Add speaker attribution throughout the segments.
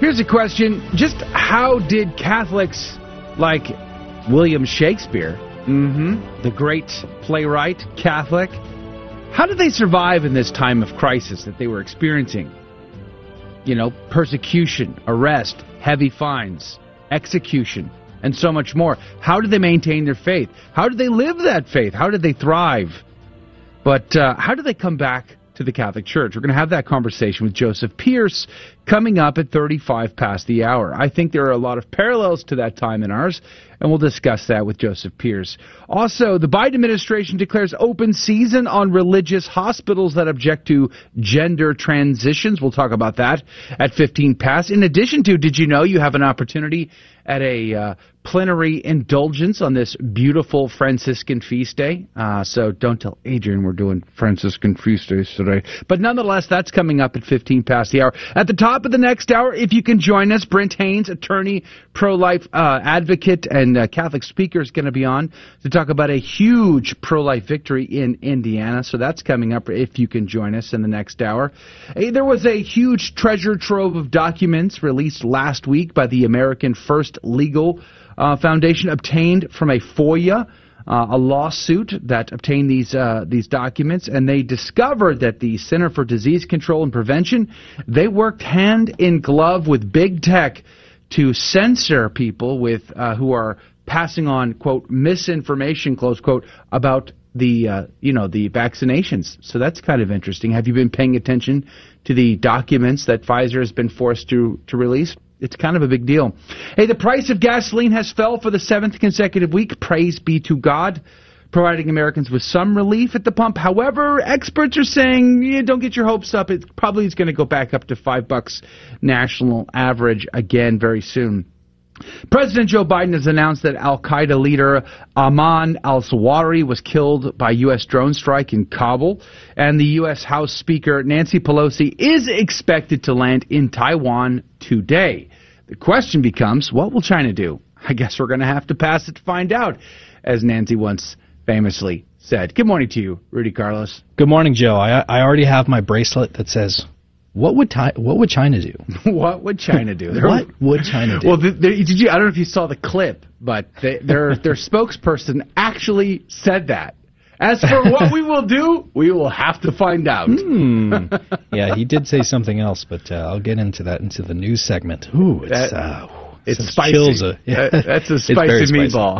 Speaker 1: Here's a question Just how did Catholics like William Shakespeare, mm-hmm, the great playwright, Catholic, how did they survive in this time of crisis that they were experiencing? You know, persecution, arrest, heavy fines, execution, and so much more. How did they maintain their faith? How did they live that faith? How did they thrive? But uh, how did they come back to the Catholic Church? We're going to have that conversation with Joseph Pearce coming up at 35 past the hour. I think there are a lot of parallels to that time in ours, and we'll discuss that with Joseph Pearce. Also, the Biden administration declares open season on religious hospitals that object to gender transitions. We'll talk about that at 15 past. In addition to, did you know you have an opportunity at a uh, plenary indulgence on this beautiful Franciscan feast day. Uh, so don't tell Adrian we're doing Franciscan feast days today. But nonetheless, that's coming up at 15 past the hour. At the top of the next hour, if you can join us, Brent Haynes, attorney, pro-life uh, advocate, and uh, Catholic speaker is going to be on to talk about a huge pro-life victory in Indiana. So that's coming up if you can join us in the next hour. there was a huge treasure trove of documents released last week by the American First Legal uh, Foundation obtained from a FOIA. Uh, a lawsuit that obtained these uh, these documents, and they discovered that the Center for Disease Control and Prevention they worked hand in glove with big tech to censor people with uh, who are passing on quote misinformation close quote about the uh, you know the vaccinations. So that's kind of interesting. Have you been paying attention to the documents that Pfizer has been forced to to release? It's kind of a big deal. Hey, the price of gasoline has fell for the seventh consecutive week. Praise be to God, providing Americans with some relief at the pump. However, experts are saying yeah, don't get your hopes up. It probably is going to go back up to five bucks national average again very soon. President Joe Biden has announced that Al Qaeda leader Ayman al Zawahiri was killed by U.S. drone strike in Kabul, and the U.S. House Speaker Nancy Pelosi is expected to land in Taiwan today. The question becomes, what will China do? I guess we're going to have to pass it to find out, as Nancy once famously said. Good morning to you, Rudy Carlos.
Speaker 2: Good morning, Joe. I, I already have my bracelet that says what would what would China do?
Speaker 1: what would China do?
Speaker 2: what would China do?
Speaker 1: Well, the, the, did you? I don't know if you saw the clip, but they, their their spokesperson actually said that. As for what we will do, we will have to find out.
Speaker 2: Hmm. Yeah, he did say something else, but uh, I'll get into that into the news segment. Ooh, it's that, uh,
Speaker 1: it's spicy.
Speaker 2: A, yeah.
Speaker 1: that's a spicy meatball.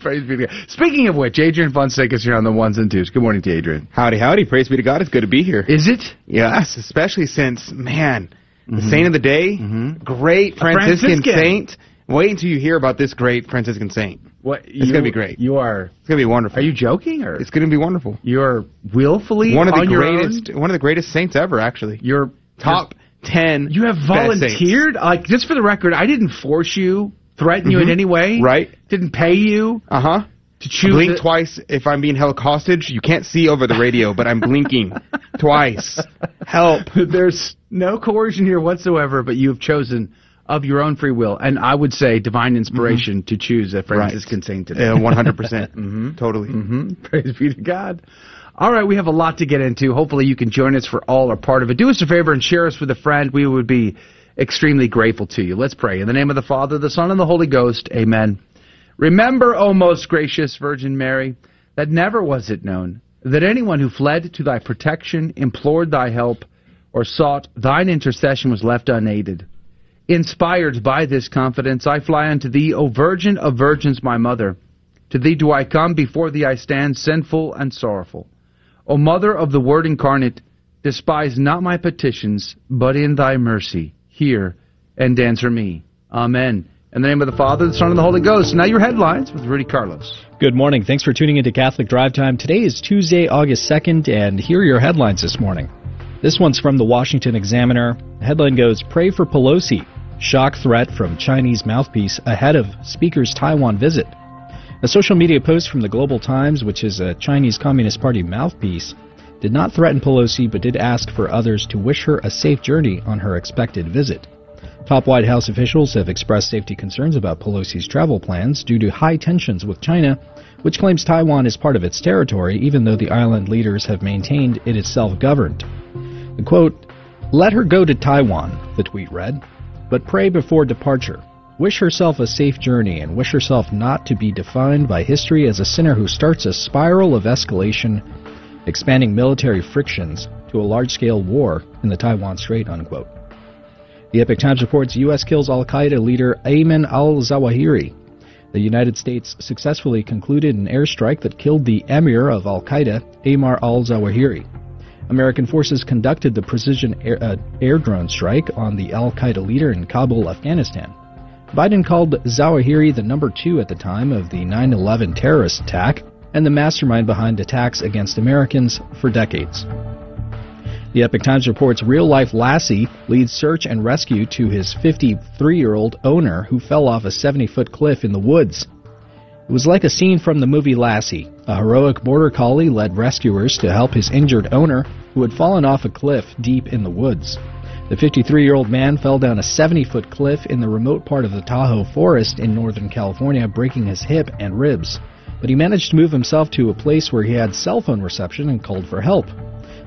Speaker 1: Praise be to God. Speaking of which, Adrian Fonseca is here on the ones and twos. Good morning to Adrian.
Speaker 3: Howdy, howdy. Praise be to God. It's good to be here.
Speaker 1: Is it?
Speaker 3: Yes, especially since, man, mm-hmm. the saint of the day, mm-hmm. great Franciscan, Franciscan, saint. Wait until you hear about this great Franciscan saint.
Speaker 1: What,
Speaker 3: it's going to be great.
Speaker 1: You are.
Speaker 3: It's going to be wonderful.
Speaker 1: Are you joking or?
Speaker 3: It's going to be wonderful.
Speaker 1: You're willfully
Speaker 3: one of the greatest, one of the greatest saints ever. Actually,
Speaker 1: you're
Speaker 3: top ten.
Speaker 1: You have volunteered. Like just for the record, I didn't force you, threaten mm-hmm. you in mm-hmm. any way.
Speaker 3: Right.
Speaker 1: Didn't pay you.
Speaker 3: Uh huh.
Speaker 1: To choose.
Speaker 3: Blink
Speaker 1: it.
Speaker 3: twice if I'm being held hostage. You can't see over the radio, but I'm blinking twice. Help.
Speaker 1: There's no coercion here whatsoever, but you have chosen of your own free will, and I would say divine inspiration mm-hmm. to choose a Franciscan
Speaker 3: right.
Speaker 1: saint today.
Speaker 3: Yeah, 100%. percent mm-hmm. Totally.
Speaker 1: Mm-hmm. Praise be to God. All right, we have a lot to get into. Hopefully, you can join us for all or part of it. Do us a favor and share us with a friend. We would be extremely grateful to you. Let's pray. In the name of the Father, the Son, and the Holy Ghost, amen. Remember, O most gracious Virgin Mary, that never was it known that anyone who fled to thy protection, implored thy help, or sought thine intercession was left unaided. Inspired by this confidence, I fly unto thee, O Virgin of Virgins, my mother. To thee do I come, before thee I stand, sinful and sorrowful. O Mother of the Word incarnate, despise not my petitions, but in thy mercy hear and answer me. Amen. In the name of the Father, the Son, and the Holy Ghost. Now your headlines with Rudy Carlos.
Speaker 2: Good morning. Thanks for tuning into Catholic Drive Time. Today is Tuesday, August 2nd, and here are your headlines this morning. This one's from the Washington Examiner. The headline goes, Pray for Pelosi. Shock threat from Chinese mouthpiece ahead of Speaker's Taiwan visit. A social media post from the Global Times, which is a Chinese Communist Party mouthpiece, did not threaten Pelosi but did ask for others to wish her a safe journey on her expected visit. Top White House officials have expressed safety concerns about Pelosi's travel plans due to high tensions with China, which claims Taiwan is part of its territory, even though the island leaders have maintained it is self governed. Quote, Let her go to Taiwan, the tweet read, but pray before departure. Wish herself a safe journey and wish herself not to be defined by history as a sinner who starts a spiral of escalation expanding military frictions to a large scale war in the Taiwan Strait. Unquote. The Epoch Times reports U.S. kills Al Qaeda leader Ayman al Zawahiri. The United States successfully concluded an airstrike that killed the emir of Al Qaeda, Ayman al Zawahiri. American forces conducted the precision air, uh, air drone strike on the Al Qaeda leader in Kabul, Afghanistan. Biden called Zawahiri the number two at the time of the 9 11 terrorist attack and the mastermind behind attacks against Americans for decades. The Epoch Times reports real life Lassie leads search and rescue to his 53 year old owner who fell off a 70 foot cliff in the woods. It was like a scene from the movie Lassie. A heroic border collie led rescuers to help his injured owner who had fallen off a cliff deep in the woods. The 53 year old man fell down a 70 foot cliff in the remote part of the Tahoe Forest in Northern California, breaking his hip and ribs but he managed to move himself to a place where he had cell phone reception and called for help.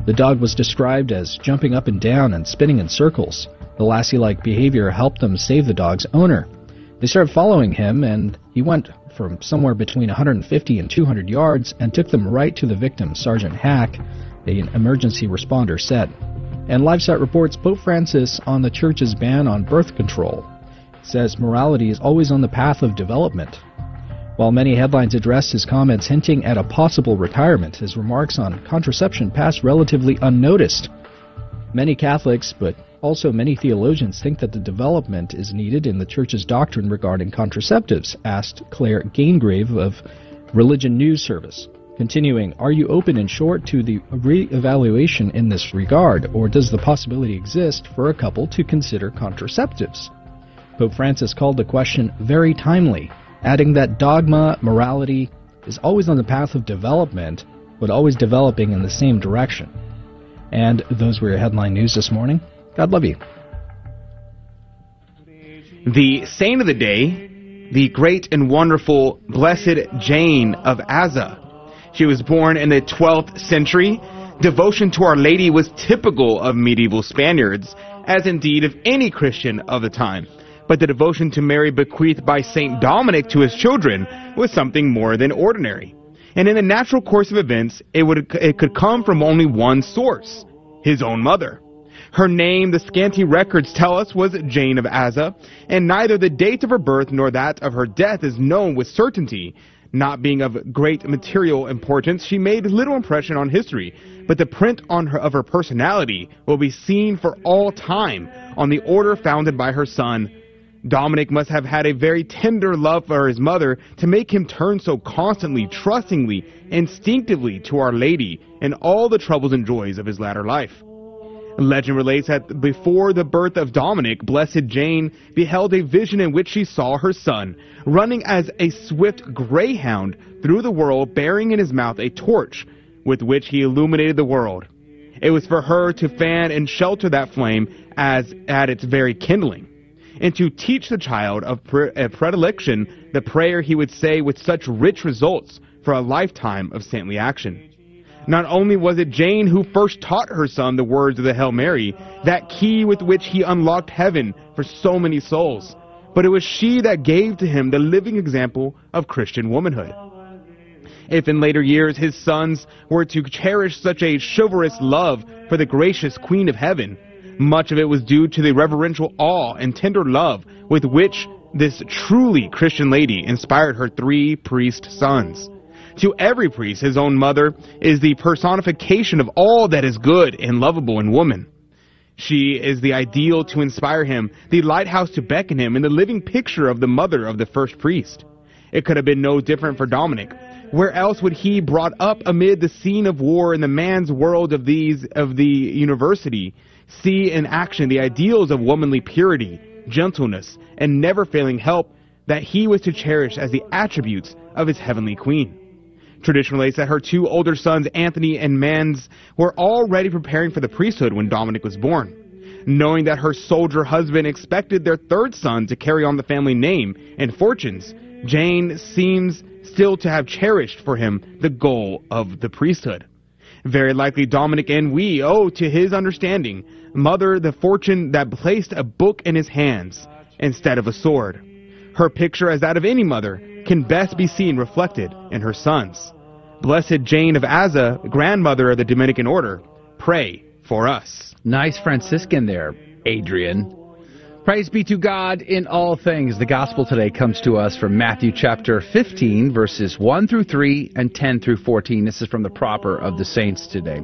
Speaker 2: The dog was described as jumping up and down and spinning in circles. The lassie like behavior helped them save the dog's owner. They started following him, and he went from somewhere between 150 and 200 yards and took them right to the victim, Sergeant Hack, an emergency responder said. And LifeSite reports Pope Francis on the church's ban on birth control. says morality is always on the path of development. While many headlines addressed his comments hinting at a possible retirement, his remarks on contraception passed relatively unnoticed. Many Catholics, but also many theologians, think that the development is needed in the Church's doctrine regarding contraceptives, asked Claire Giangravè of Religion News Service. Continuing, are you open in short to the re-evaluation in this regard, or does the possibility exist for a couple to consider contraceptives? Pope Francis called the question very timely adding that dogma, morality, is always on the path of development, but always developing in the same direction. And those were your headline news this morning. God love you.
Speaker 3: The saint of the day, the great and wonderful Blessed Jane of Aza. She was born in the 12th century. Devotion to Our Lady was typical of medieval Spaniards, as indeed of any Christian of the time but the devotion to Mary bequeathed by St. Dominic to his children was something more than ordinary. And in the natural course of events, it, would, it could come from only one source, his own mother. Her name, the scanty records tell us, was Jane of Aza, and neither the date of her birth nor that of her death is known with certainty. Not being of great material importance, she made little impression on history, but the print on her of her personality will be seen for all time on the order founded by her son, Dominic must have had a very tender love for his mother to make him turn so constantly, trustingly, instinctively to Our Lady in all the troubles and joys of his latter life. Legend relates that before the birth of Dominic, Blessed Jane beheld a vision in which she saw her son running as a swift greyhound through the world, bearing in his mouth a torch with which he illuminated the world. It was for her to fan and shelter that flame as at its very kindling and to teach the child of pre- predilection the prayer he would say with such rich results for a lifetime of saintly action. Not only was it Jane who first taught her son the words of the Hail Mary, that key with which he unlocked heaven for so many souls, but it was she that gave to him the living example of Christian womanhood. If in later years his sons were to cherish such a chivalrous love for the gracious Queen of Heaven, much of it was due to the reverential awe and tender love with which this truly Christian lady inspired her three priest sons. To every priest, his own mother is the personification of all that is good and lovable in woman. She is the ideal to inspire him, the lighthouse to beckon him, and the living picture of the mother of the first priest. It could have been no different for Dominic. Where else would he, brought up amid the scene of war in the man's world of these of the university, see in action the ideals of womanly purity, gentleness, and never failing help that he was to cherish as the attributes of his heavenly queen. Tradition relates that her two older sons, Anthony and Mannes, were already preparing for the priesthood when Dominic was born. Knowing that her soldier husband expected their third son to carry on the family name and fortunes, Jane seems still to have cherished for him the goal of the priesthood. Very likely Dominic and we owe to his understanding, mother the fortune that placed a book in his hands instead of a sword. Her picture as that of any mother can best be seen reflected in her sons. Blessed Jane of Aza, grandmother of the Dominican order, pray for us.
Speaker 1: Nice Franciscan there, Adrian. Praise be to God in all things. The gospel today comes to us from Matthew chapter 15, verses 1 through 3 and 10 through 14. This is from the proper of the saints today.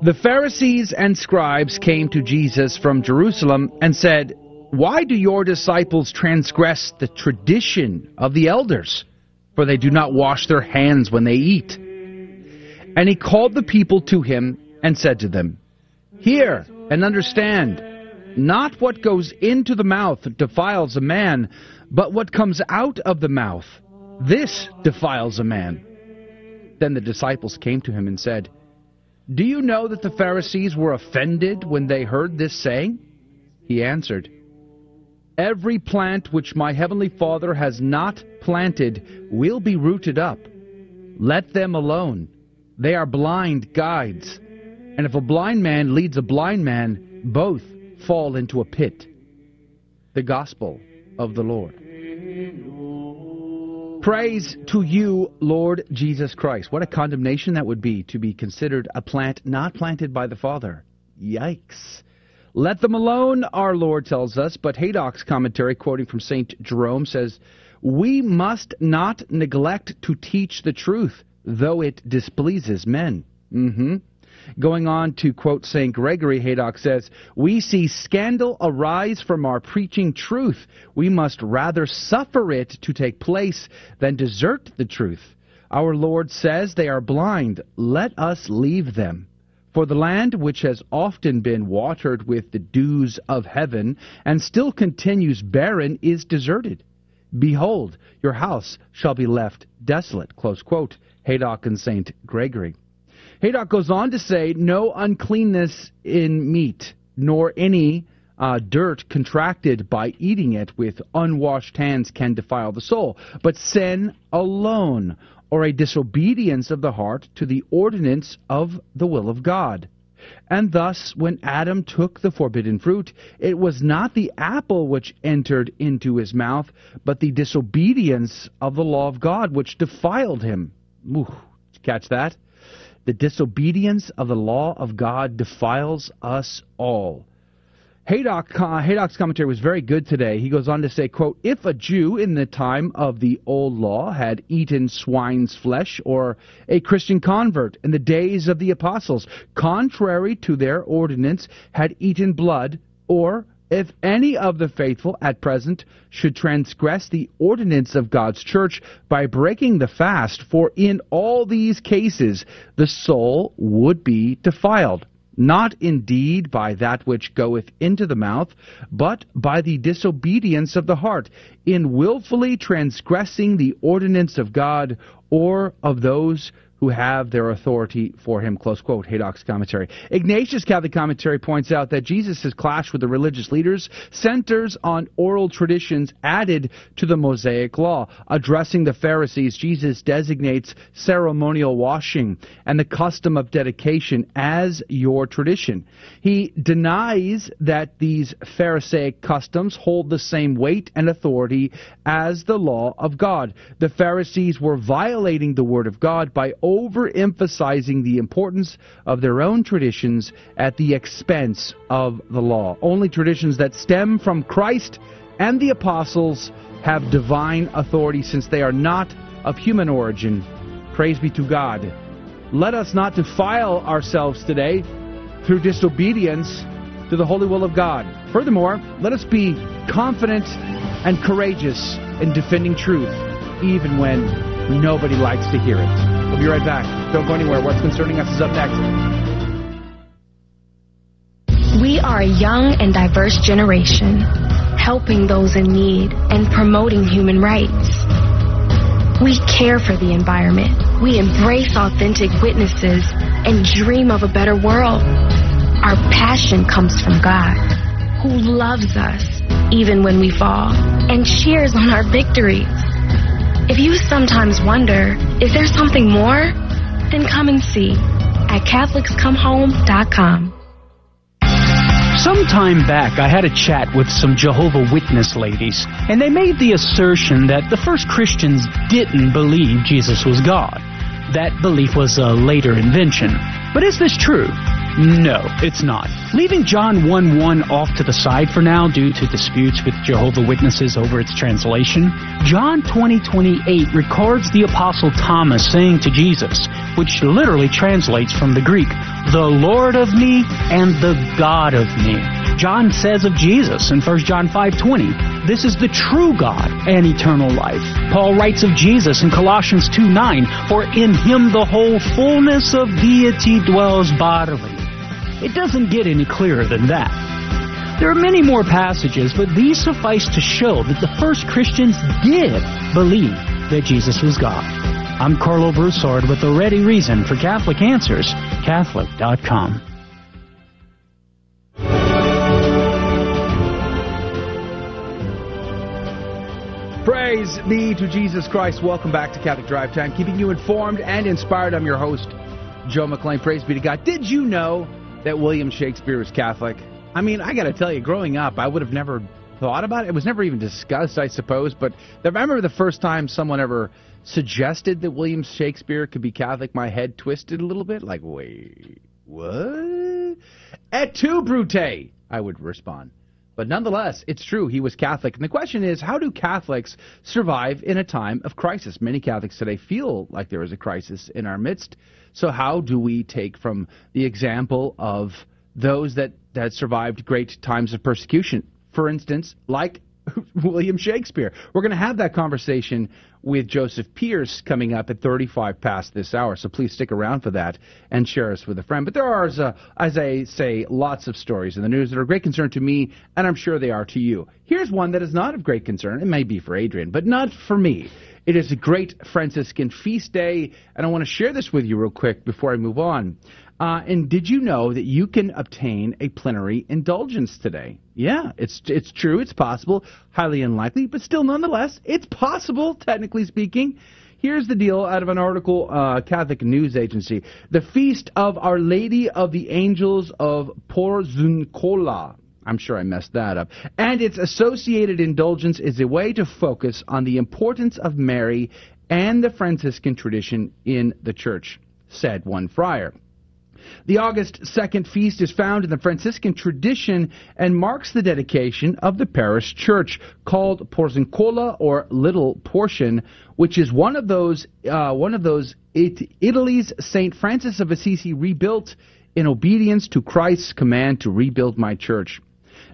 Speaker 1: The Pharisees and scribes came to Jesus from Jerusalem and said, Why do your disciples transgress the tradition of the elders? For they do not wash their hands when they eat. And he called the people to him and said to them, Hear and understand. Not what goes into the mouth defiles a man, but what comes out of the mouth. This defiles a man. Then the disciples came to him and said, Do you know that the Pharisees were offended when they heard this saying? He answered, Every plant which my heavenly Father has not planted will be rooted up. Let them alone. They are blind guides. And if a blind man leads a blind man, both fall into a pit. The Gospel of the Lord. Praise to you, Lord Jesus Christ. What a condemnation that would be to be considered a plant not planted by the Father. Yikes. Let them alone, our Lord tells us, but Haydock's commentary, quoting from St. Jerome, says, We must not neglect to teach the truth, though it displeases men. Mm-hmm. Going on to quote St. Gregory, Haydock says, We see scandal arise from our preaching truth. We must rather suffer it to take place than desert the truth. Our Lord says they are blind. Let us leave them. For the land which has often been watered with the dews of heaven and still continues barren is deserted. Behold, your house shall be left desolate. Close quote. Haydock and St. Gregory. Haydock goes on to say, No uncleanness in meat, nor any uh, dirt contracted by eating it with unwashed hands can defile the soul, but sin alone, or a disobedience of the heart to the ordinance of the will of God. And thus, when Adam took the forbidden fruit, it was not the apple which entered into his mouth, but the disobedience of the law of God which defiled him. Ooh, catch that? The disobedience of the law of God defiles us all. Haydock, uh, Haydock's commentary was very good today. He goes on to say, quote, If a Jew in the time of the old law had eaten swine's flesh, or a Christian convert in the days of the apostles, contrary to their ordinance, had eaten blood, or if any of the faithful at present should transgress the ordinance of God's church by breaking the fast, for in all these cases the soul would be defiled, not indeed by that which goeth into the mouth, but by the disobedience of the heart, in wilfully transgressing the ordinance of God or of those who have their authority for him. Close quote, Haydock's commentary. Ignatius Catholic commentary points out that Jesus' clash with the religious leaders centers on oral traditions added to the Mosaic law. Addressing the Pharisees, Jesus designates ceremonial washing and the custom of dedication as your tradition. He denies that these Pharisaic customs hold the same weight and authority as the law of God. The Pharisees were violating the word of God by overemphasizing the importance of their own traditions at the expense of the law. Only traditions that stem from Christ and the apostles have divine authority since they are not of human origin. Praise be to God. Let us not defile ourselves today through disobedience to the holy will of God. Furthermore, let us be confident and courageous in defending truth, even when nobody likes to hear it. We'll be right back. Don't go anywhere. What's concerning us is up next.
Speaker 4: We are a young and diverse generation. helping those in need, and promoting human rights. We care for the environment. We embrace authentic witnesses and dream of a better world. Our passion comes from God, who loves us even when we fall and cheers on our victories. If you sometimes wonder, is there something more? Then come and see at CatholicsComeHome.com.
Speaker 5: Some time back, I had a chat with some Jehovah Witness ladies, and they made the assertion that the first Christians didn't believe Jesus was God. That belief was a later invention. But is this true? No, it's not. Leaving John 1 1 off to the side for now due to disputes with Jehovah Witnesses over its translation, John 20 28 records the Apostle Thomas saying to Jesus, which literally translates from the Greek, the Lord of me and the God of me. John says of Jesus in 1 John 5:20, this is the true God and eternal life. Paul writes of Jesus in Colossians 2:9, for in him the whole fullness of deity dwells bodily. It doesn't get any clearer than that. There are many more passages, but these suffice to show that the first Christians did believe that Jesus was God. I'm Karlo Broussard with the ready reason for Catholic Answers, Catholic.com.
Speaker 1: Praise be to Jesus Christ. Welcome back to Catholic Drive Time, keeping you informed and inspired. I'm your host, Joe McClain. Praise be to God. Did you know that William Shakespeare was Catholic? I mean, I got to tell you, growing up, I would have never thought about it. It was never even discussed, I suppose. But I remember the first time someone ever suggested that William Shakespeare could be Catholic, my head twisted a little bit. Like, wait, what? Et tu, Brute? I would respond. But nonetheless, it's true, he was Catholic. And the question is, how do Catholics survive in a time of crisis? Many Catholics today feel like there is a crisis in our midst. So, how do we take from the example of those that, that survived great times of persecution? For instance, like William Shakespeare. We're going to have that conversation with Joseph Pearce coming up at 35 past this hour. So please stick around for that and share us with a friend. But there are, as, uh, as I say, lots of stories in the news that are of great concern to me, and I'm sure they are to you. Here's one that is not of great concern. It may be for Adrian, but not for me. It is a great Franciscan feast day, and I want to share this with you real quick before I move on. Uh, and did you know that you can obtain a plenary indulgence today? Yeah, it's it's true. It's possible. Highly unlikely, but still, nonetheless, it's possible. Technically speaking. Here's the deal out of an article, uh, Catholic News Agency. The Feast of Our Lady of the Angels of Porziuncola. I'm sure I messed that up. And its associated indulgence is a way to focus on the importance of Mary and the Franciscan tradition in the Church, said one friar. The August 2nd feast is found in the Franciscan tradition and marks the dedication of the parish church called Porziuncola or Little Portion, which is one of those uh, one of those it, Italy's Saint Francis of Assisi rebuilt in obedience to Christ's command to rebuild my church.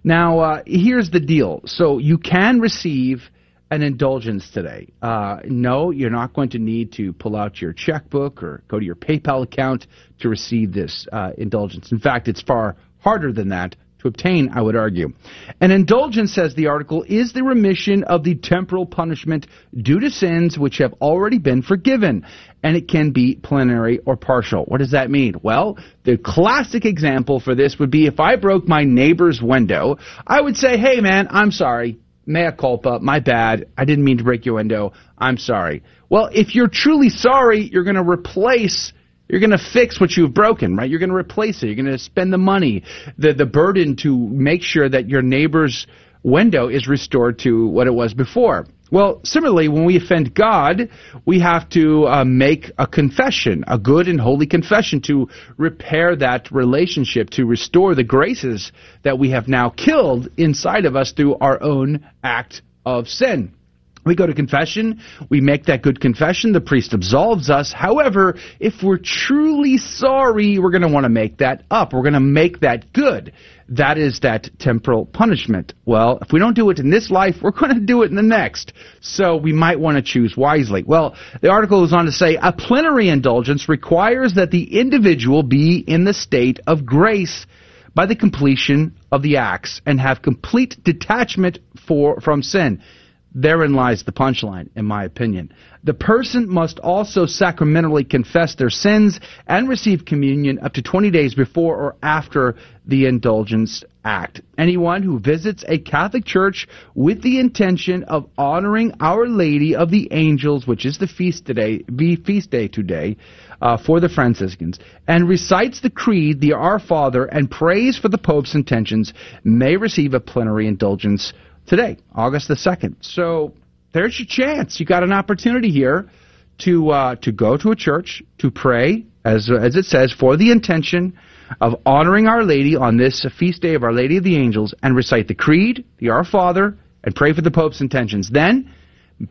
Speaker 1: Now, uh, here's the deal. So you can receive an indulgence today. Uh, no, you're not going to need to pull out your checkbook or go to your PayPal account to receive this uh, indulgence. In fact, it's far harder than that to obtain, I would argue. An indulgence, says the article, is the remission of the temporal punishment due to sins which have already been forgiven, and it can be plenary or partial. What does that mean? Well, the classic example for this would be if I broke my neighbor's window, I would say, hey man, I'm sorry mea culpa, my bad, I didn't mean to break your window, I'm sorry. Well, if you're truly sorry, you're going to replace you're going to fix what you've broken, right? You're going to replace it. You're going to spend the money, the the burden to make sure that your neighbor's window is restored to what it was before. Well, similarly, when we offend God, we have to uh, make a confession, a good and holy confession to repair that relationship, to restore the graces that we have now killed inside of us through our own act of sin. We go to confession, we make that good confession, the priest absolves us. However, if we're truly sorry, we're going to want to make that up. We're going to make that good. That is that temporal punishment. Well, if we don't do it in this life, we're going to do it in the next. So we might want to choose wisely. Well, the article goes on to say a plenary indulgence requires that the individual be in the state of grace by the completion of the acts and have complete detachment for, from sin. Therein lies the punchline, in my opinion. The person must also sacramentally confess their sins and receive communion up to 20 days before or after the indulgence act. Anyone who visits a Catholic church with the intention of honoring Our Lady of the Angels, which is the feast today, be feast day today, uh, for the Franciscans, and recites the creed, the Our Father, and prays for the Pope's intentions, may receive a plenary indulgence today, August the 2nd. So there's your chance. You got an opportunity here to uh, to go to a church to pray, as as it says, for the intention of honoring Our Lady on this feast day of Our Lady of the Angels, and recite the Creed, the Our Father, and pray for the Pope's intentions. Then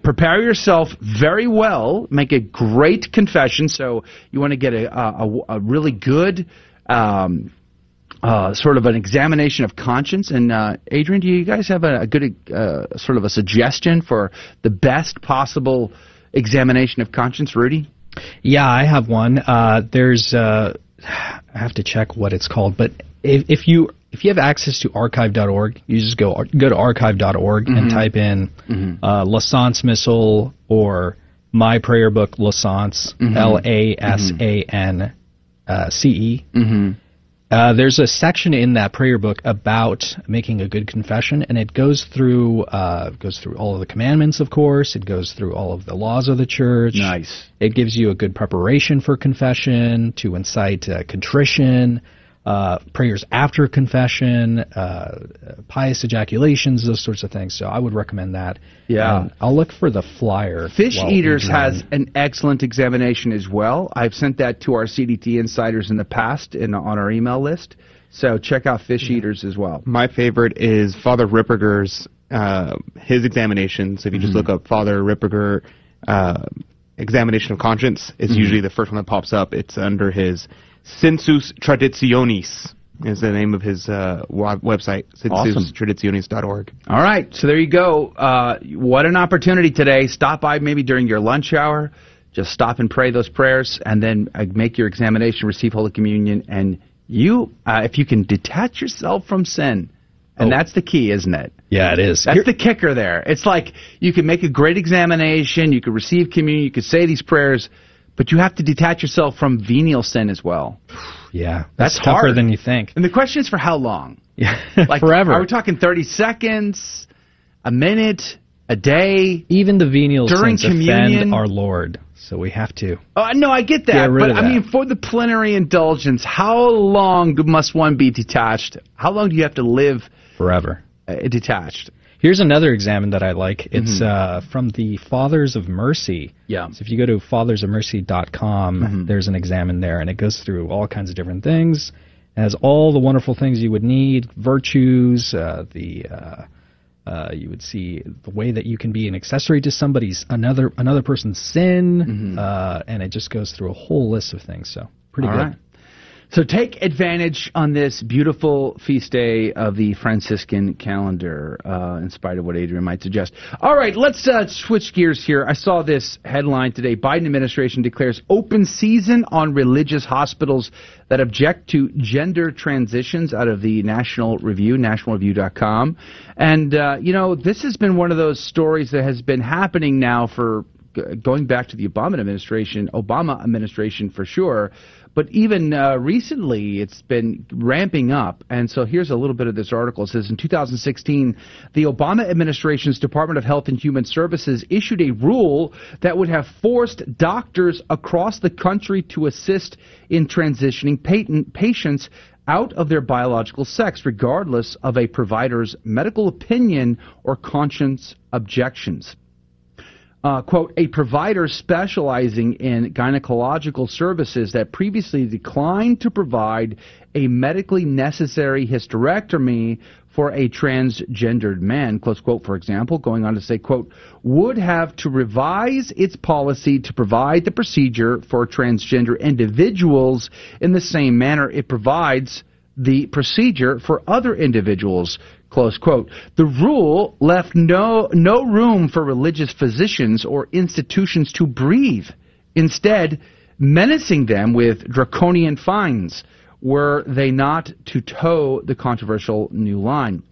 Speaker 1: prepare yourself very well. Make a great confession. So you want to get a a, a really good. Um, uh, sort of an examination of conscience. And uh, Adrian, do you guys have a, a good uh, sort of a suggestion for the best possible examination of conscience, Rudy?
Speaker 2: Yeah, I have one. Uh, there's uh, I have to check what it's called, but if, if you if you have access to archive.org, you just go go to archive.org mm-hmm. and type in mm-hmm. uh, Lasance Missal or My Prayer Book Lasance mm-hmm. L A S A N C E. Uh, there's a section in that prayer book about making a good confession, and it goes through uh, goes through all of the commandments, of course. It goes through all of the laws of the church.
Speaker 1: Nice.
Speaker 2: It gives you a good preparation for confession to incite uh, contrition, uh, prayers after confession, uh, pious ejaculations, those sorts of things. So I would recommend that.
Speaker 1: Yeah.
Speaker 2: Um, I'll look for the flyer.
Speaker 1: Fish Eaters has an excellent examination as well. I've sent that to our CDT insiders in the past and on our email list. So check out Fish Eaters as well.
Speaker 3: My favorite is Father Ripperger's uh, his examination. So if you just mm-hmm. look up Father Ripperger uh, examination of conscience, it's mm-hmm. usually the first one that pops up. It's under his Sensus Traditionis is the name of his uh, website, sensustraditionis.org.
Speaker 1: All right, so there you go. Uh, what an opportunity today. Stop by maybe during your lunch hour. Just stop and pray those prayers, and then uh, make your examination, receive Holy Communion, and you, uh, if you can detach yourself from sin, and oh. that's the key, isn't it?
Speaker 2: Yeah, it is.
Speaker 1: That's Here- the kicker there. It's like you can make a great examination, you can receive communion, you can say these prayers, but you have to detach yourself from venial sin as well.
Speaker 2: Yeah, that's, that's tougher
Speaker 1: hard.
Speaker 2: than you think.
Speaker 1: And the question is for how long?
Speaker 2: Yeah,
Speaker 1: like
Speaker 2: forever.
Speaker 1: Are we talking thirty seconds, a minute, a day?
Speaker 2: Even the venial
Speaker 1: during
Speaker 2: sins
Speaker 1: communion?
Speaker 2: offend our Lord, so we have to.
Speaker 1: Oh no, I get that,
Speaker 2: but
Speaker 1: I mean, for the plenary indulgence, how long must one be detached? How long do you have to live
Speaker 2: forever
Speaker 1: uh, detached?
Speaker 2: Here's another examine that I like. It's mm-hmm. uh, from the Fathers of Mercy.
Speaker 1: Yeah.
Speaker 2: So if you go to fathersofmercy.com, mm-hmm. there's an examine there, and it goes through all kinds of different things. It has all the wonderful things you would need, virtues, uh, the uh, uh, you would see the way that you can be an accessory to somebody's another another person's sin, mm-hmm. uh, and it just goes through a whole list of things. So pretty
Speaker 1: All
Speaker 2: good.
Speaker 1: Right. So take advantage on this beautiful feast day of the Franciscan calendar, uh, in spite of what Adrian might suggest. All right, let's uh, switch gears here. I saw this headline today. Biden administration declares open season on religious hospitals that object to gender transitions out of the National Review, nationalreview.com. And, uh, you know, this has been one of those stories that has been happening now for going back to the Obama administration, Obama administration for sure, but even uh, recently, it's been ramping up. And so here's a little bit of this article. It says in 2016, the Obama administration's Department of Health and Human Services issued a rule that would have forced doctors across the country to assist in transitioning patent patients out of their biological sex, regardless of a provider's medical opinion or conscience objections uh, quote, a provider specializing in gynecological services that previously declined to provide a medically necessary hysterectomy for a transgendered man, close quote, for example, going on to say, quote, would have to revise its policy to provide the procedure for transgender individuals in the same manner it provides the procedure for other individuals, Close quote. The rule left no, no room for religious physicians or institutions to breathe, instead, menacing them with draconian fines. were they not to toe the controversial new line.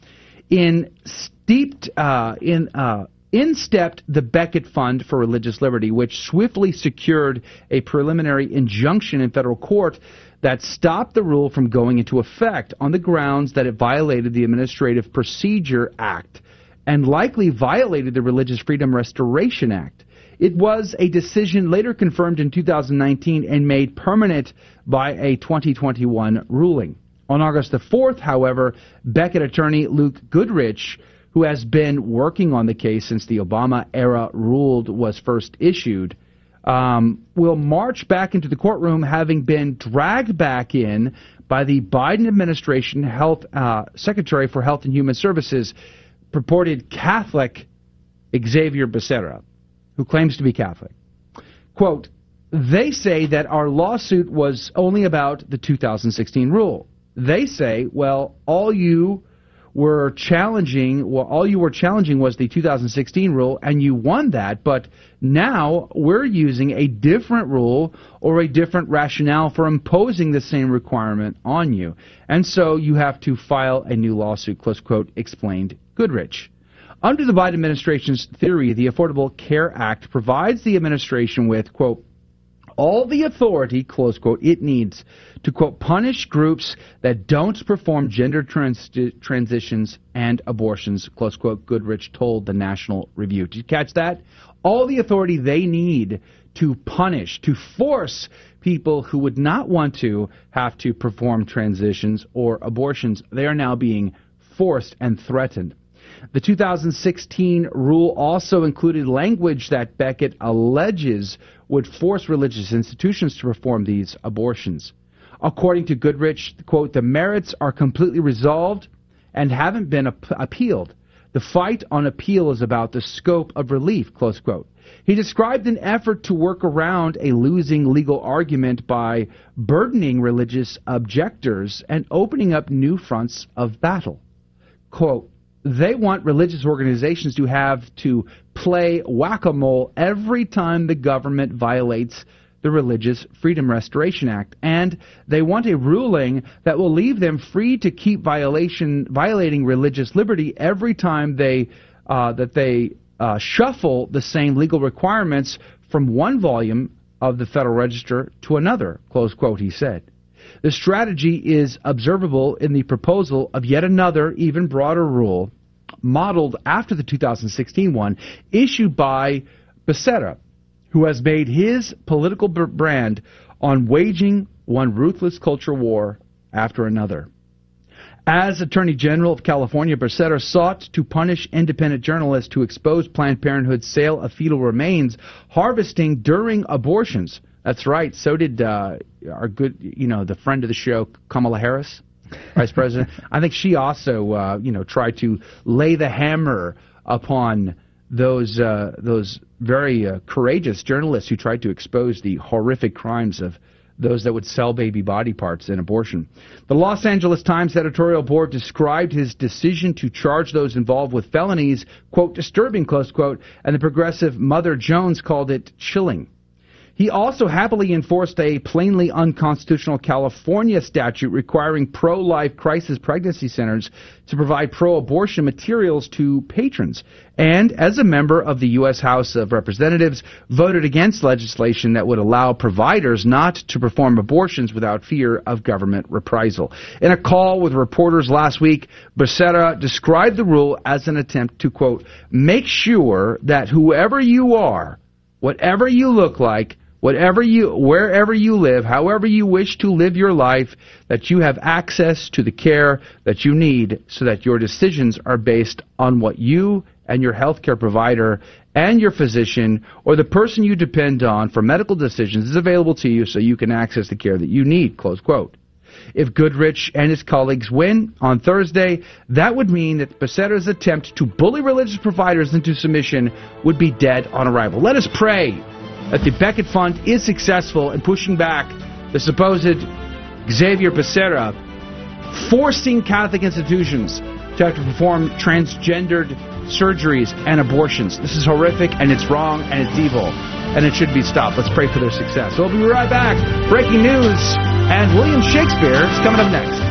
Speaker 1: In steeped uh, in uh, in stepped the Becket Fund for Religious Liberty, which swiftly secured a preliminary injunction in federal court that stopped the rule from going into effect on the grounds that it violated the Administrative Procedure Act and likely violated the Religious Freedom Restoration Act. It was a decision later confirmed in 2019 and made permanent by a 2021 ruling. On August the 4th, however, Becket attorney Luke Goodrich, who has been working on the case since the Obama era ruled was first issued, um, will march back into the courtroom having been dragged back in by the Biden administration health uh, secretary for Health and Human Services, purported Catholic Xavier Becerra, who claims to be Catholic. Quote, they say that our lawsuit was only about the 2016 rule. They say, well, all you were challenging, well, all you were challenging was the 2016 rule, and you won that. But now we're using a different rule or a different rationale for imposing the same requirement on you, and so you have to file a new lawsuit. Close quote. Explained Goodrich. Under the Biden administration's theory, the Affordable Care Act provides the administration with quote all the authority, close quote, it needs to, quote, punish groups that don't perform gender trans- transitions and abortions, close quote, Goodrich told the National Review. Did you catch that? All the authority they need to punish, to force people who would not want to have to perform transitions or abortions, they are now being forced and threatened. The 2016 rule also included language that Becket alleges would force religious institutions to perform these abortions. According to Goodrich, quote, the merits are completely resolved and haven't been ap- appealed. The fight on appeal is about the scope of relief, close quote. He described an effort to work around a losing legal argument by burdening religious objectors and opening up new fronts of battle. Quote, they want religious organizations to have to play whack a mole every time the government violates the Religious Freedom Restoration Act, and they want a ruling that will leave them free to keep violation violating religious liberty every time they uh, that they uh, shuffle the same legal requirements from one volume of the Federal Register to another. Close quote. He said. The strategy is observable in the proposal of yet another, even broader rule, modeled after the 2016 one, issued by Becerra, who has made his political brand on waging one ruthless culture war after another. As Attorney General of California, Becerra sought to punish independent journalists who exposed Planned Parenthood's sale of fetal remains harvesting during abortions. That's right. So did uh, our good, you know, the friend of the show, Kamala Harris, Vice President. I think she also, uh, you know, tried to lay the hammer upon those uh, those very uh, courageous journalists who tried to expose the horrific crimes of those that would sell baby body parts in abortion. The Los Angeles Times editorial board described his decision to charge those involved with felonies, quote, disturbing, close quote, and the progressive Mother Jones called it chilling. He also happily enforced a plainly unconstitutional California statute requiring pro life crisis pregnancy centers to provide pro abortion materials to patrons. And as a member of the U.S. House of Representatives, voted against legislation that would allow providers not to perform abortions without fear of government reprisal. In a call with reporters last week, Becerra described the rule as an attempt to, quote, make sure that whoever you are, whatever you look like, whatever you, wherever you live, however you wish to live your life, that you have access to the care that you need so that your decisions are based on what you and your healthcare provider and your physician or the person you depend on for medical decisions is available to you so you can access the care that you need, close quote. If Goodrich and his colleagues win on Thursday, that would mean that Becerra's attempt to bully religious providers into submission would be dead on arrival. Let us pray that the Becket Fund is successful in pushing back the supposed Xavier Becerra, forcing Catholic institutions to have to perform transgendered surgeries, and abortions. This is horrific, and it's wrong, and it's evil, and it should be stopped. Let's pray for their success. We'll be right back. Breaking news, and William Shakespeare is coming up next.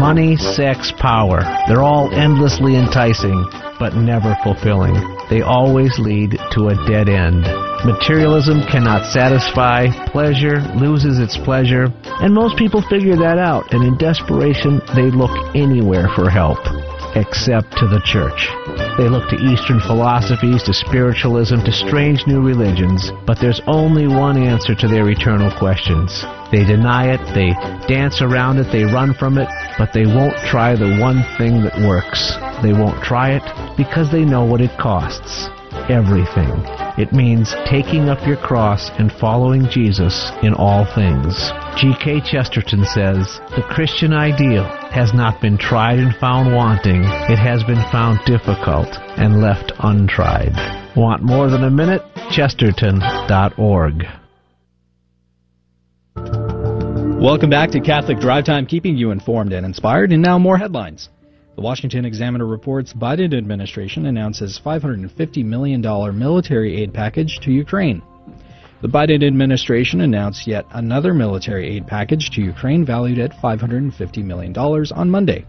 Speaker 6: Money, sex, power. They're all endlessly enticing, but never fulfilling. They always lead to a dead end. Materialism cannot satisfy, pleasure loses its pleasure, and most people figure that out, and in desperation, they look anywhere for help except to the church. They look to Eastern philosophies, to spiritualism, to strange new religions, but there's only one answer to their eternal questions. They deny it, they dance around it, they run from it, but they won't try the one thing that works. They won't try it because they know what it costs. Everything. It means taking up your cross and following Jesus in all things. G.K. Chesterton says, The Christian ideal has not been tried and found wanting. It has been found difficult and left untried. Want more than a minute? Chesterton.org.
Speaker 2: Welcome back to Catholic Drive Time, keeping you informed and inspired. And now more headlines. The Washington Examiner reports Biden administration announces $550 million military aid package to Ukraine. The Biden administration announced yet another military aid package to Ukraine valued at $550 million on Monday.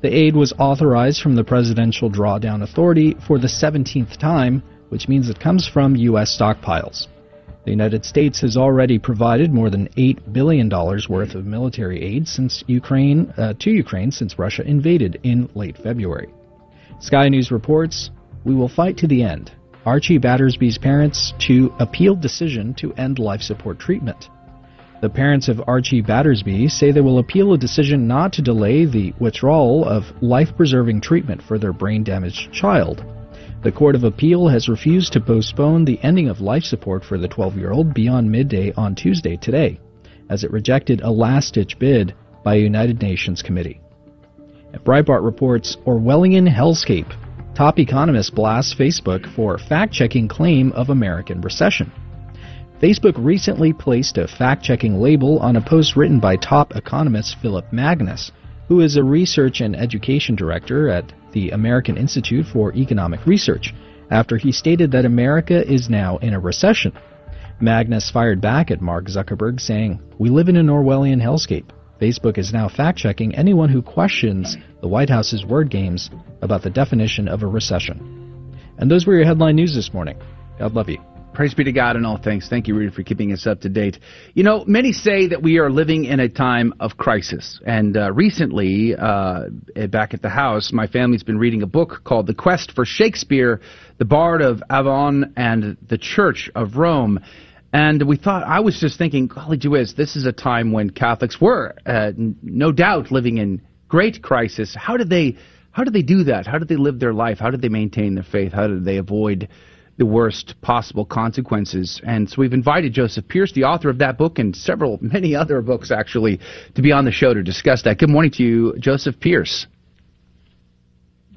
Speaker 2: The aid was authorized from the Presidential Drawdown Authority for the 17th time, which means it comes from U.S. stockpiles. The United States has already provided more than $8 billion worth of military aid since Ukraine, uh, to Ukraine since Russia invaded in late February. Sky News reports, We will fight to the end. Archie Battersbee's parents to appeal decision to end life support treatment. The parents of Archie Battersby say they will appeal a decision not to delay the withdrawal of life preserving treatment for their brain damaged child. The Court of Appeal has refused to postpone the ending of life support for the 12 year old beyond midday on Tuesday today, as it rejected a last ditch bid by a United Nations committee. Breitbart reports Orwellian hellscape. Top economist blasts Facebook for fact checking claim of American recession. Facebook recently placed a fact checking label on a post written by top economist Phillip Magness, who is a research and education director at the American Institute for Economic Research, after he stated that America is now in a recession. Magness fired back at Mark Zuckerberg, saying, We live in an Orwellian hellscape. Facebook is now fact checking anyone who questions the White House's word games about the definition of a recession. And those were your headline news this morning. God love you.
Speaker 1: Praise be to God in all things. Thank you, Rudy, for keeping us up to date. You know, many say that we are living in a time of crisis. And uh, recently, uh, back at the house, my family's been reading a book called The Quest for Shakespeare, The Bard of Avon and the Church of Rome. And we thought, I was just thinking, golly whiz, this is a time when Catholics were, uh, no doubt, living in great crisis. How did they, how did they do that? How did they live their life? How did they maintain their faith? How did they avoid the worst possible consequences? And so we've invited Joseph Pearce, the author of that book and several, many other books actually, to be on the show to discuss that. Good morning to you, Joseph Pearce.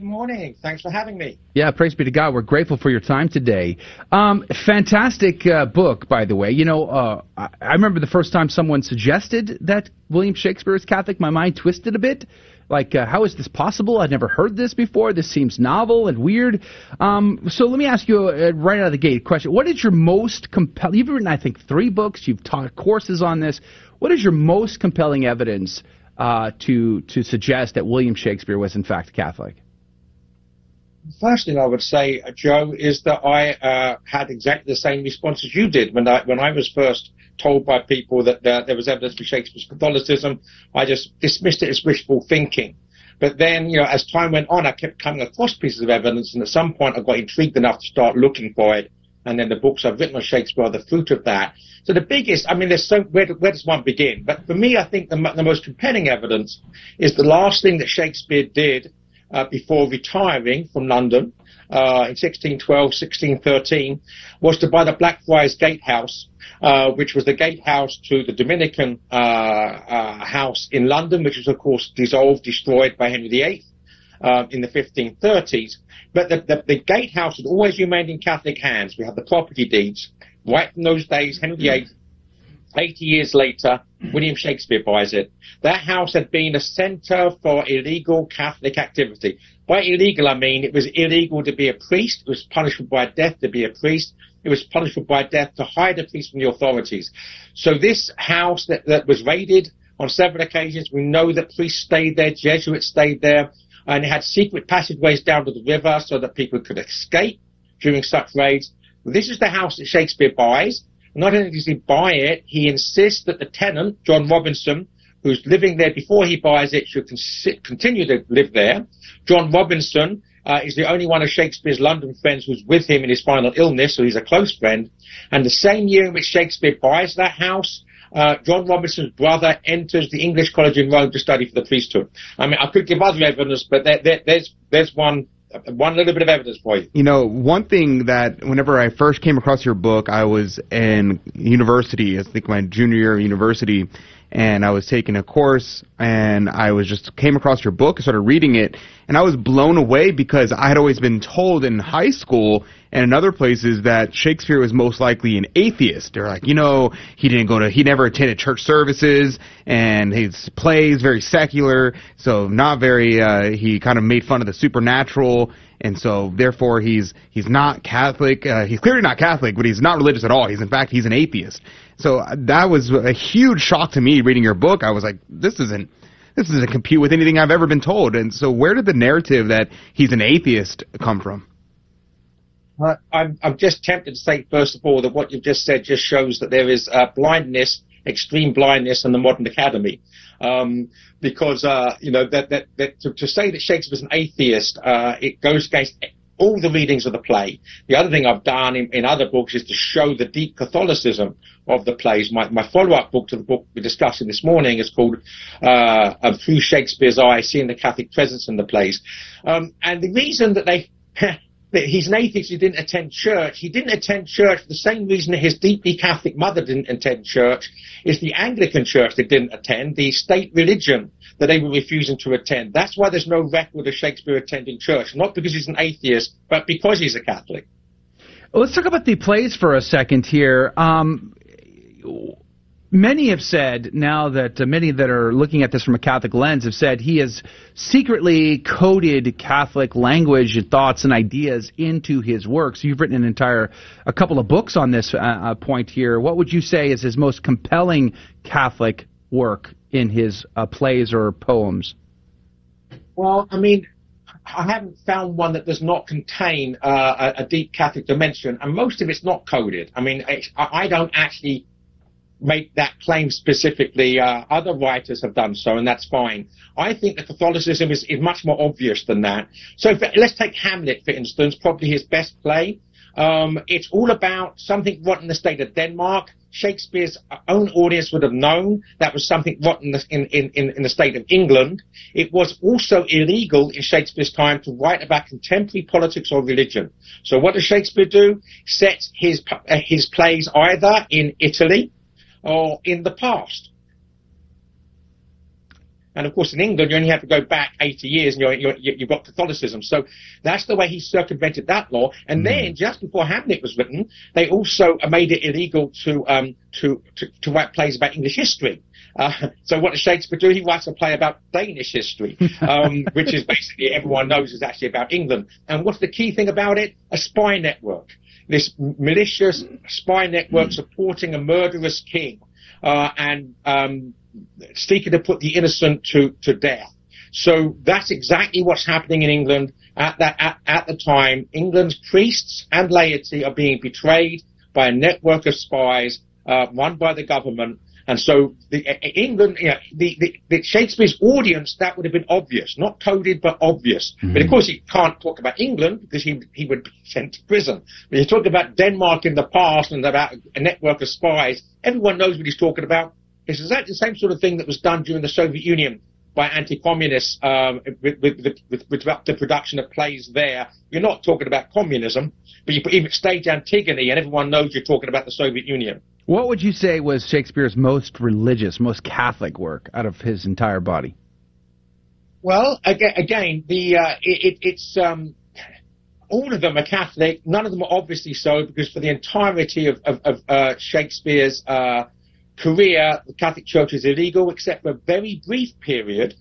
Speaker 7: Good morning. Thanks for having me.
Speaker 1: Yeah, praise be to God. We're grateful for your time today. Um, fantastic uh, book, by the way. You know, uh, I, remember the first time someone suggested that William Shakespeare is Catholic. My mind twisted a bit. Like, uh, how is this possible? I'd never heard this before. This seems novel and weird. Um, so let me ask you uh, right out of the gate a question. What is your most compelling? You've written, I think, three books. You've taught courses on this. What is your most compelling evidence uh, to to suggest that William Shakespeare was in fact Catholic?
Speaker 7: First thing I would say, uh, Joe, is that I uh, had exactly the same response as you did when I when I was first told by people that uh, there was evidence for Shakespeare's Catholicism. I just dismissed it as wishful thinking. But then, you know, as time went on, I kept coming across pieces of evidence, and at some point, I got intrigued enough to start looking for it. and then the books I've written on Shakespeare are the fruit of that. So the biggest, I mean, there's so where, where does one begin? But for me, I think the, the most compelling evidence is the last thing that Shakespeare did uh, before retiring from London uh, in 1612, 1613, was to buy the Blackfriars Gatehouse, uh, which was the gatehouse to the Dominican uh, uh, house in London, which was of course dissolved, destroyed by Henry VIII uh, in the 1530s. But the, the, the gatehouse had always remained in Catholic hands. We have the property deeds. Right from those days, Henry VIII 80 years later, hmm. William Shakespeare buys it. That house had been a center for illegal Catholic activity. By illegal, I mean it was illegal to be a priest. It was punishable by death to be a priest. It was punishable by death to hide a priest from the authorities. So this house that, that was raided on several occasions, we know that priests stayed there, Jesuits stayed there, and it had secret passageways down to the river so that people could escape during such raids. This is the house that Shakespeare buys. Not only does he buy it, he insists that the tenant, John Robinson, who's living there before he buys it, should con- continue to live there. John Robinson uh, is the only one of Shakespeare's London friends who's with him in his final illness, so he's a close friend. And the same year in which Shakespeare buys that house, uh, John Robinson's brother enters the English College in Rome to study for the priesthood. I mean, I could give other evidence, but there, there, there's there's one one little bit of evidence for you.
Speaker 3: You know, one thing that whenever I first came across your book, I was in university, I think my junior year of university, and I was taking a course, and I was just came across your book, started reading it, and I was blown away because I had always been told in high school and in other places that Shakespeare was most likely an atheist. They're like, you know, he didn't go to, he never attended church services, and his plays very secular, so not very. Uh, he kind of made fun of the supernatural, and so therefore he's he's not Catholic. Uh, he's clearly not Catholic, but he's not religious at all. He's in fact he's an atheist. So uh, that was a huge shock to me reading your book. I was like, this isn't this doesn't compute with anything I've ever been told. And so where did the narrative that he's an atheist come from?
Speaker 7: I'm, I'm just tempted to say, first of all, that what you've just said just shows that there is uh, blindness, extreme blindness in the modern academy. Um, because, uh, you know, that, that, that to, to, say that Shakespeare's an atheist, uh, it goes against all the readings of the play. The other thing I've done in, in other books is to show the deep Catholicism of the plays. My, my follow-up book to the book we're discussing this morning is called uh, Through Shakespeare's Eye, Seeing the Catholic Presence in the Plays. Um, and the reason that they he's an atheist He didn't attend church. He didn't attend church for the same reason that his deeply Catholic mother didn't attend church. It's the Anglican church that didn't attend, the state religion that they were refusing to attend. That's why there's no record of Shakespeare attending church, not because he's an atheist, but because he's a Catholic.
Speaker 1: Well, let's talk about the plays for a second here. Um, many have said now that uh, many that are looking at this from a Catholic lens have said he has secretly coded Catholic language, and thoughts, and ideas into his works. You've written an entire a couple of books on this uh, uh, point here. What would you say is his most compelling Catholic work in his uh, plays or poems?
Speaker 7: Well, I mean, I haven't found one that does not contain uh, a, a, deep Catholic dimension, and most of it's not coded. I mean, I don't actually make that claim specifically. Uh, other writers have done so, and that's fine. I think that Catholicism is, is much more obvious than that. So let's take Hamlet, for instance, probably his best play. Um, it's all about something rotten in the state of Denmark. Shakespeare's own audience would have known that was something rotten in, in, in, in the state of England. It was also illegal in Shakespeare's time to write about contemporary politics or religion. So what does Shakespeare do? Sets his, uh, his plays either in Italy, or in the past. And of course, in England, you only have to go back 80 years and you're, you're, you've got Catholicism. So that's the way he circumvented that law. And mm. then, just before Hamlet was written, they also made it illegal to, um, to, to, to write plays about English history. Uh, so what does Shakespeare do? He writes a play about Danish history, um, which is basically everyone knows is actually about England. And what's the key thing about it? A spy network this malicious spy network supporting a murderous king uh, and um, seeking to put the innocent to, to death. So that's exactly what's happening in England at that at, at the time. England's priests and laity are being betrayed by a network of spies uh, run by the government. And so the, England, you know, the, the, the, Shakespeare's audience, that would have been obvious, not coded, but obvious. Mm-hmm. But of course, he can't talk about England because he, he would be sent to prison. But you talk about Denmark in the past and about a network of spies, everyone knows what he's talking about. It's exactly the same sort of thing that was done during the Soviet Union by anti-communists um, with, with, with, with, the production of plays there. You're not talking about communism, but you even stage Antigone, and everyone knows you're talking about the Soviet Union.
Speaker 1: What would you say was Shakespeare's most religious, most Catholic work out of his entire body?
Speaker 7: Well, again, the uh, it, it's um, all of them are Catholic. None of them are obviously so, because for the entirety of, of, of uh, Shakespeare's uh, career, the Catholic Church is illegal, except for a very brief period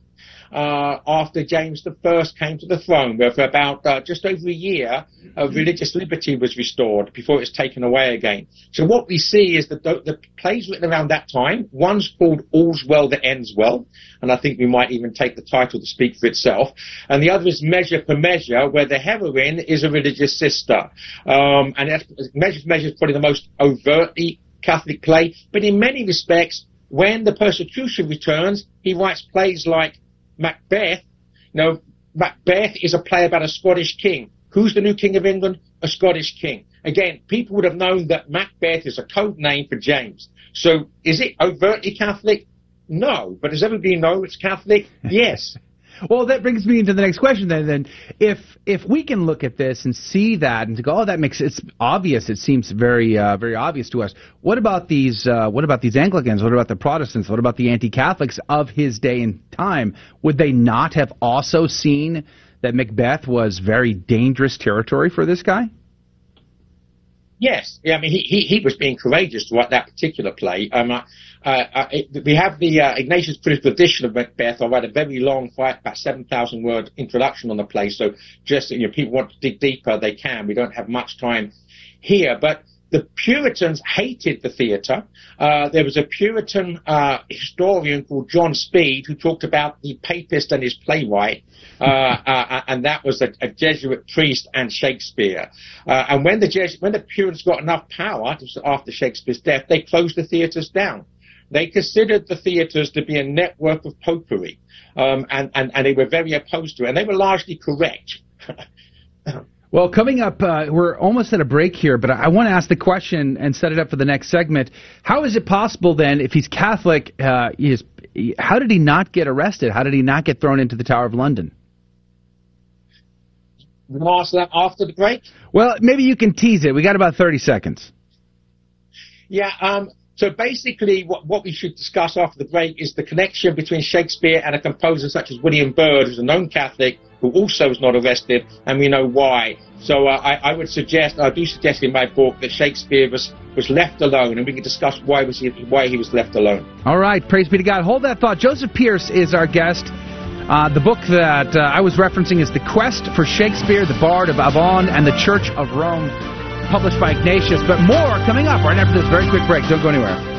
Speaker 7: uh, after James I came to the throne, where for about uh, just over a year, uh, religious liberty was restored before it was taken away again. So what we see is that the, the plays written around that time, one's called All's Well That Ends Well, and I think we might even take the title to speak for itself, and the other is Measure for Measure, where the heroine is a religious sister. Um, and Measure for Measure is probably the most overtly Catholic play, but in many respects, when the persecution returns, he writes plays like Macbeth. You know, Macbeth is a play about a Scottish king. Who's the new king of England? A Scottish king. Again, people would have known that Macbeth is a code name for James. So is it overtly Catholic? No. But does everybody know it's Catholic? Yes.
Speaker 1: Well, that brings me into the next question. Then, then, if if we can look at this and see that and go, oh, that makes it's obvious. It seems very uh, very obvious to us. What about these? Uh, what about these Anglicans? What about the Protestants? What about the anti-Catholics of his day and time? Would they not have also seen that Macbeth was very dangerous territory for this guy?
Speaker 7: Yes, yeah, I mean he, he, he was being courageous to write that particular play. Um, uh, uh, it, we have the uh, Ignatius critical edition of Macbeth. I write a very long, quite about seven thousand word introduction on the play. So just you know, people want to dig deeper, they can. We don't have much time here, but the Puritans hated the theatre. Uh, there was a Puritan uh, historian called John Speed who talked about the papist and his playwright, uh, uh and that was a, a, Jesuit priest and Shakespeare. Uh, and when the Jesu- when the Puritans got enough power after Shakespeare's death, they closed the theatres down. They considered the theatres to be a network of popery, um, and, and, and they were very opposed to it, and they were largely correct.
Speaker 1: Well, coming up, uh, we're almost at a break here, but I want to ask the question and set it up for the next segment. How is it possible then, if he's Catholic, uh, is, how did he not get arrested? How did he not get thrown into the Tower of London?
Speaker 7: We'll ask that after the break.
Speaker 1: Well, maybe you can tease it. We got about 30 seconds.
Speaker 7: Yeah, um, so basically, what, what we should discuss after the break is the connection between Shakespeare and a composer such as William Byrd, who's a known Catholic, who also was not arrested, and we know why. So uh, I, I, would suggest, I do suggest in my book that Shakespeare was, was left alone, and we can discuss why was he why he was left alone.
Speaker 1: All right, praise be to God. Hold that thought. Joseph Pearce is our guest. Uh, the book that uh, I was referencing is The Quest for Shakespeare, the Bard of Avon, and the Church of Rome published by Ignatius. But more coming up right after this very quick break. Don't go anywhere.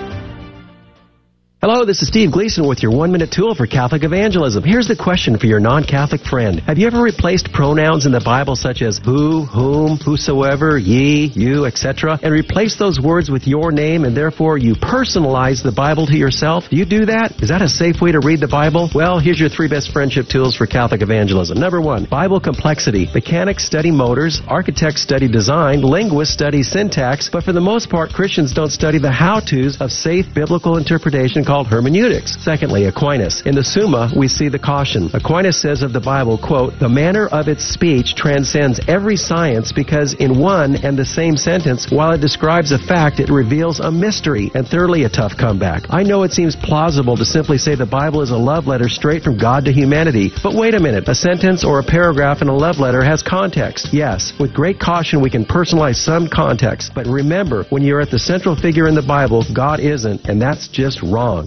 Speaker 8: Hello, this is Steve Gleason with your one minute tool for Catholic evangelism. Here's the question for your non Catholic friend Have you ever replaced pronouns in the Bible such as who, whom, whosoever, ye, you, etc., and replaced those words with your name and therefore you personalize the Bible to yourself? Do you do that? Is that a safe way to read the Bible? Well, here's your three best friendship tools for Catholic evangelism. Number one, Bible complexity. Mechanics study motors, architects study design, linguists study syntax, but for the most part, Christians don't study the how to's of safe biblical interpretation called hermeneutics. Secondly, Aquinas. In the Summa, we see the caution. Aquinas says of the Bible, quote, the manner of its speech transcends every science because in one and the same sentence, while it describes a fact, it reveals a mystery. And thirdly, a tough comeback. I know it seems plausible to simply say the Bible is a love letter straight from God to humanity, but wait a minute. A sentence or a paragraph in a love letter has context. Yes, with great caution we can personalize some context, but remember, when you're at the central figure in the Bible, God isn't, and that's just wrong.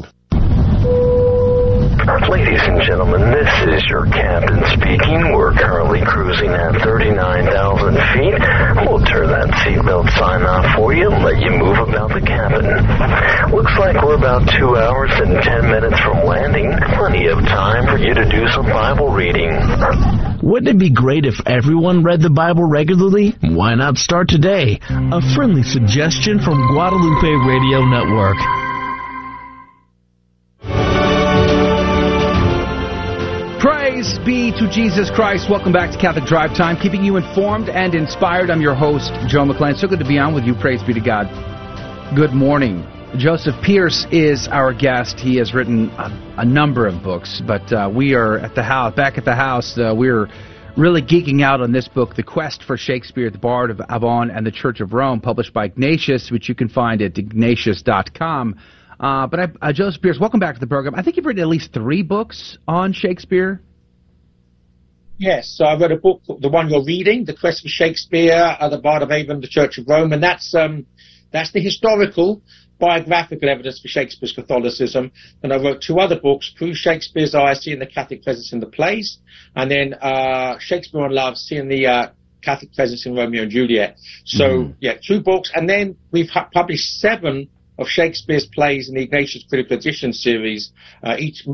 Speaker 9: Ladies and gentlemen, this is your captain speaking. We're currently cruising at 39,000 feet. We'll turn that seatbelt sign off for you and let you move about the cabin. Looks like we're about two hours and 10 minutes from landing. Plenty of time for you to do some Bible reading.
Speaker 10: Wouldn't it be great if everyone read the Bible regularly? Why not start today? A friendly suggestion from Guadalupe Radio Network.
Speaker 1: Praise be to Jesus Christ. Welcome back to Catholic Drive Time, keeping you informed and inspired. I'm your host, Joe McClain. So good to be on with you. Praise be to God. Good morning. Joseph Pearce is our guest. He has written a, a number of books, but uh, we are at the house, back at the house. Uh, we're really geeking out on this book, The Quest for Shakespeare, The Bard of Avon and the Church of Rome, published by Ignatius, which you can find at ignatius.com. Uh, but I, uh, Joseph Pearce, welcome back to the program. I think you've written at least three books on Shakespeare.
Speaker 7: Yes, so I wrote a book, the one you're reading, The Quest for Shakespeare, uh, The Bard of Avon, The Church of Rome, and that's um, that's the historical biographical evidence for Shakespeare's Catholicism. And I wrote two other books, Through Shakespeare's Eyes, Seeing the Catholic Presence in the Plays, and then uh, Shakespeare on Love, Seeing the uh, Catholic Presence in Romeo and Juliet. So, mm-hmm. yeah, two books. And then we've published seven of Shakespeare's plays in the Ignatius Critical Edition series, uh, each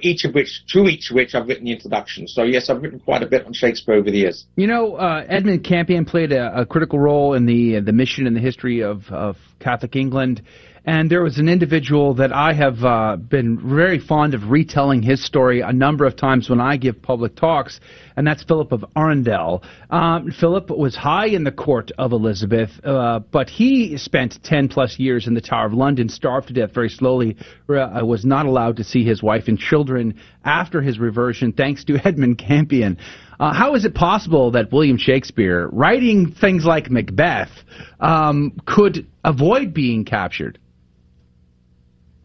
Speaker 7: each of which, to each of which I've written the introduction. So yes, I've written quite a bit on Shakespeare over the years.
Speaker 1: You know, uh, Edmund Campion played a, a, critical role in the the mission and the history of, of Catholic England. And there was an individual that I have uh, been very fond of retelling his story a number of times when I give public talks, and that's Philip of Arundel. Um, Philip was high in the court of Elizabeth, uh, but he spent 10 plus years in the Tower of London, starved to death very slowly, uh, was not allowed to see his wife and children after his reversion, thanks to Edmund Campion. Uh, how is it possible that William Shakespeare, writing things like Macbeth, um, could avoid being captured?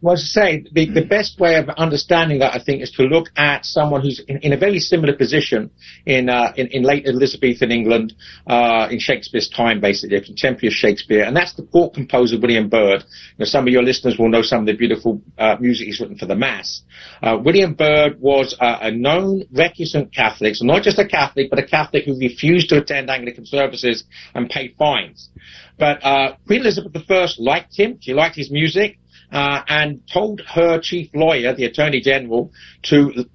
Speaker 7: Well, to say, the, the best way of understanding that, I think, is to look at someone who's in, in a very similar position in, uh, in, in, late Elizabethan England, uh, in Shakespeare's time, basically, a contemporary of Shakespeare, and that's the court composer William Byrd. You know, some of your listeners will know some of the beautiful uh, music he's written for the Mass. Uh, William Byrd was a known recusant Catholic, so not just a Catholic, but a Catholic who refused to attend Anglican services and pay fines. But uh, Queen Elizabeth I liked him. She liked his music uh, and told her chief lawyer, the Attorney General, to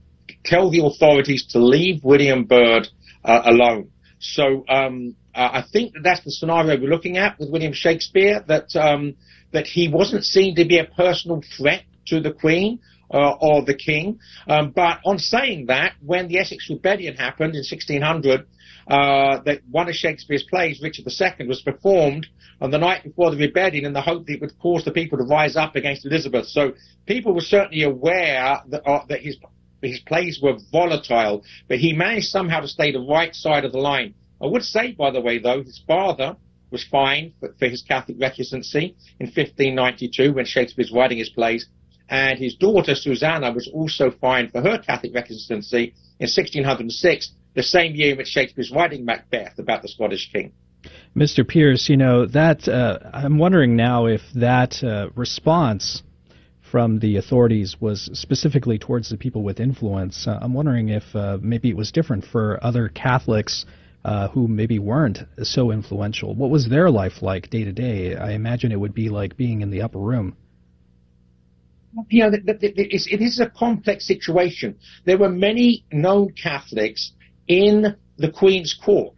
Speaker 7: tell the authorities to leave William Byrd uh, alone. So um, uh, I think that that's the scenario we're looking at with William Shakespeare, that um, that he wasn't seen to be a personal threat to the Queen. Uh, or the king. Um, but on saying that, when the Essex Rebellion happened in 1600, uh, that one of Shakespeare's plays, Richard II, was performed on the night before the rebellion in the hope that it would cause the people to rise up against Elizabeth. So people were certainly aware that, uh, that his his plays were volatile, but he managed somehow to stay the right side of the line. I would say, by the way, though, his father was fined for, for his Catholic recusancy in 1592 when Shakespeare was writing his plays, and his daughter Susanna was also fined for her Catholic recusancy in 1606 the same year in which Shakespeare's writing Macbeth about the Scottish king.
Speaker 2: Mr. Pearce, you know that uh, I'm wondering now if that uh, response from the authorities was specifically towards the people with influence. Uh, I'm wondering if uh, maybe it was different for other Catholics uh, who maybe weren't so influential. What was their life like day to day? I imagine it would be like being in the upper room
Speaker 7: you know, it is a complex situation. There were many known Catholics in the Queen's court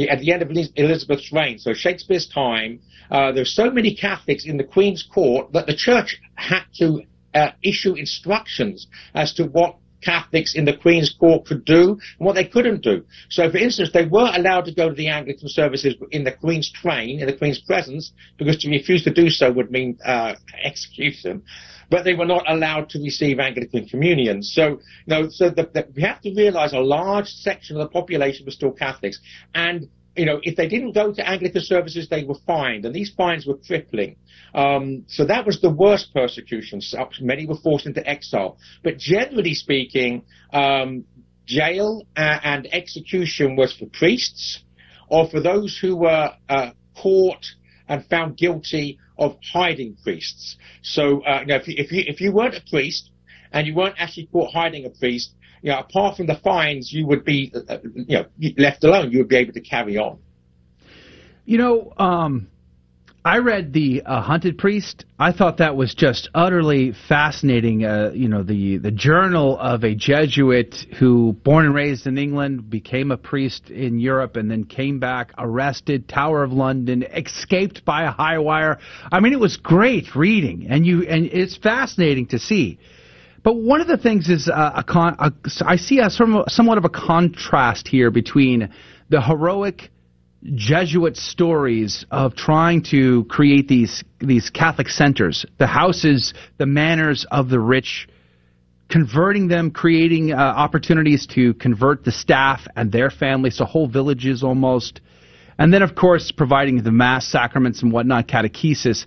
Speaker 7: the, at the end of Elizabeth's reign, so Shakespeare's time, uh, there were so many Catholics in the Queen's court that the church had to uh, issue instructions as to what Catholics in the Queen's court could do and what they couldn't do. So, for instance, they were allowed to go to the Anglican services in the Queen's train, in the Queen's presence, because to refuse to do so would mean uh, execution but they were not allowed to receive Anglican communion. So, you know, so the, the, we have to realize a large section of the population was still Catholics. And, you know, if they didn't go to Anglican services, they were fined, and these fines were crippling. Um, so that was the worst persecution. Many were forced into exile. But generally speaking, um, jail and execution was for priests or for those who were uh, caught and found guilty of hiding priests. So, uh, you know, if you, if you, if you weren't a priest and you weren't actually caught hiding a priest, you know, apart from the fines, you would be, uh, you know, left alone. You would be able to carry on.
Speaker 1: You know, um, I read the uh, Hunted Priest. I thought that was just utterly fascinating. Uh, you know, the the journal of a Jesuit who, born and raised in England, became a priest in Europe, and then came back, arrested, Tower of London, escaped by a high wire. I mean, it was great reading, and you and it's fascinating to see. But one of the things is uh, a con- a, I see a somewhat of a contrast here between the heroic Jesuit stories of trying to create these these Catholic centers, the houses, the manors of the rich, converting them, creating uh, opportunities to convert the staff and their families, so whole villages almost, and then of course providing the mass sacraments and whatnot, catechesis.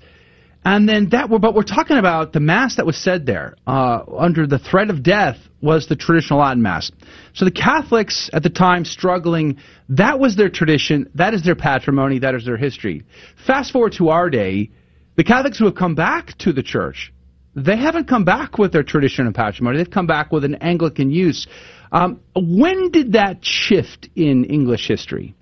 Speaker 1: And then that, but we're talking about the mass that was said there uh, under the threat of death was the traditional Latin mass. So the Catholics at the time struggling, that was their tradition, that is their patrimony, that is their history. Fast forward to our day, the Catholics who have come back to the church, they haven't come back with their tradition and patrimony. They've come back with an Anglican use. Um, when did that shift in English history?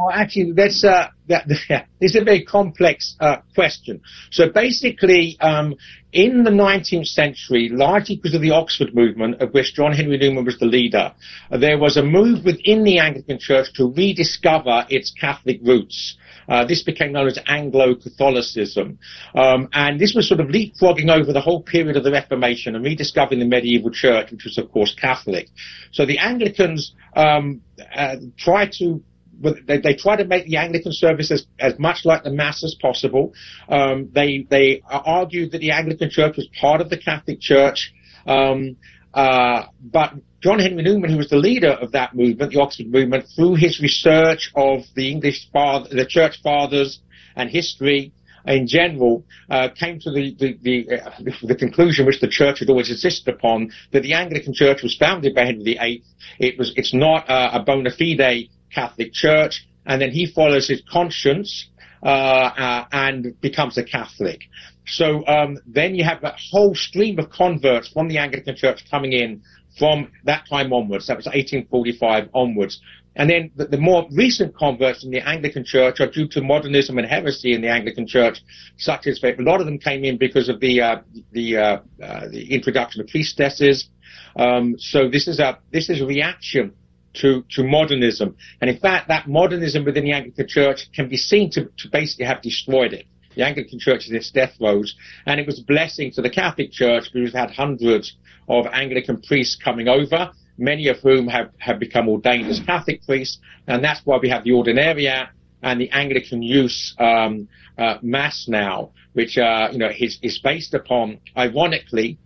Speaker 7: Well, actually, that's uh, that, this is a very complex uh, question. So basically, um, in the 19th century, largely because of the Oxford movement, of which John Henry Newman was the leader, there was a move within the Anglican Church to rediscover its Catholic roots. Uh, this became known as Anglo-Catholicism. Um, and this was sort of leapfrogging over the whole period of the Reformation and rediscovering the medieval church, which was, of course, Catholic. So the Anglicans um, uh, tried to they, they try to make the Anglican service as, as much like the Mass as possible. Um, they they argued that the Anglican Church was part of the Catholic Church, um, uh, but John Henry Newman, who was the leader of that movement, the Oxford movement, through his research of the English father, the Church Fathers and history in general, uh, came to the the, the, uh, the, conclusion which the Church had always insisted upon that the Anglican Church was founded by Henry VIII. It was it's not a bona fide Catholic Church, and then he follows his conscience uh, uh, and becomes a Catholic. So um, then you have that whole stream of converts from the Anglican Church coming in from that time onwards. That was 1845 onwards. And then the, the, more recent converts in the Anglican Church are due to modernism and heresy in the Anglican Church, such as a lot of them came in because of the uh, the uh, uh, the introduction of priestesses. Um, so this is a this is a reaction to, to modernism. And in fact, that modernism within the Anglican Church can be seen to, to basically have destroyed it. The Anglican Church is its death throes, and it was a blessing to the Catholic Church because we've had hundreds of Anglican priests coming over, many of whom have, have become ordained as Catholic priests, and that's why we have the Ordinariate and the Anglican use um, uh, Mass now, which uh, you know is, is based upon, ironically,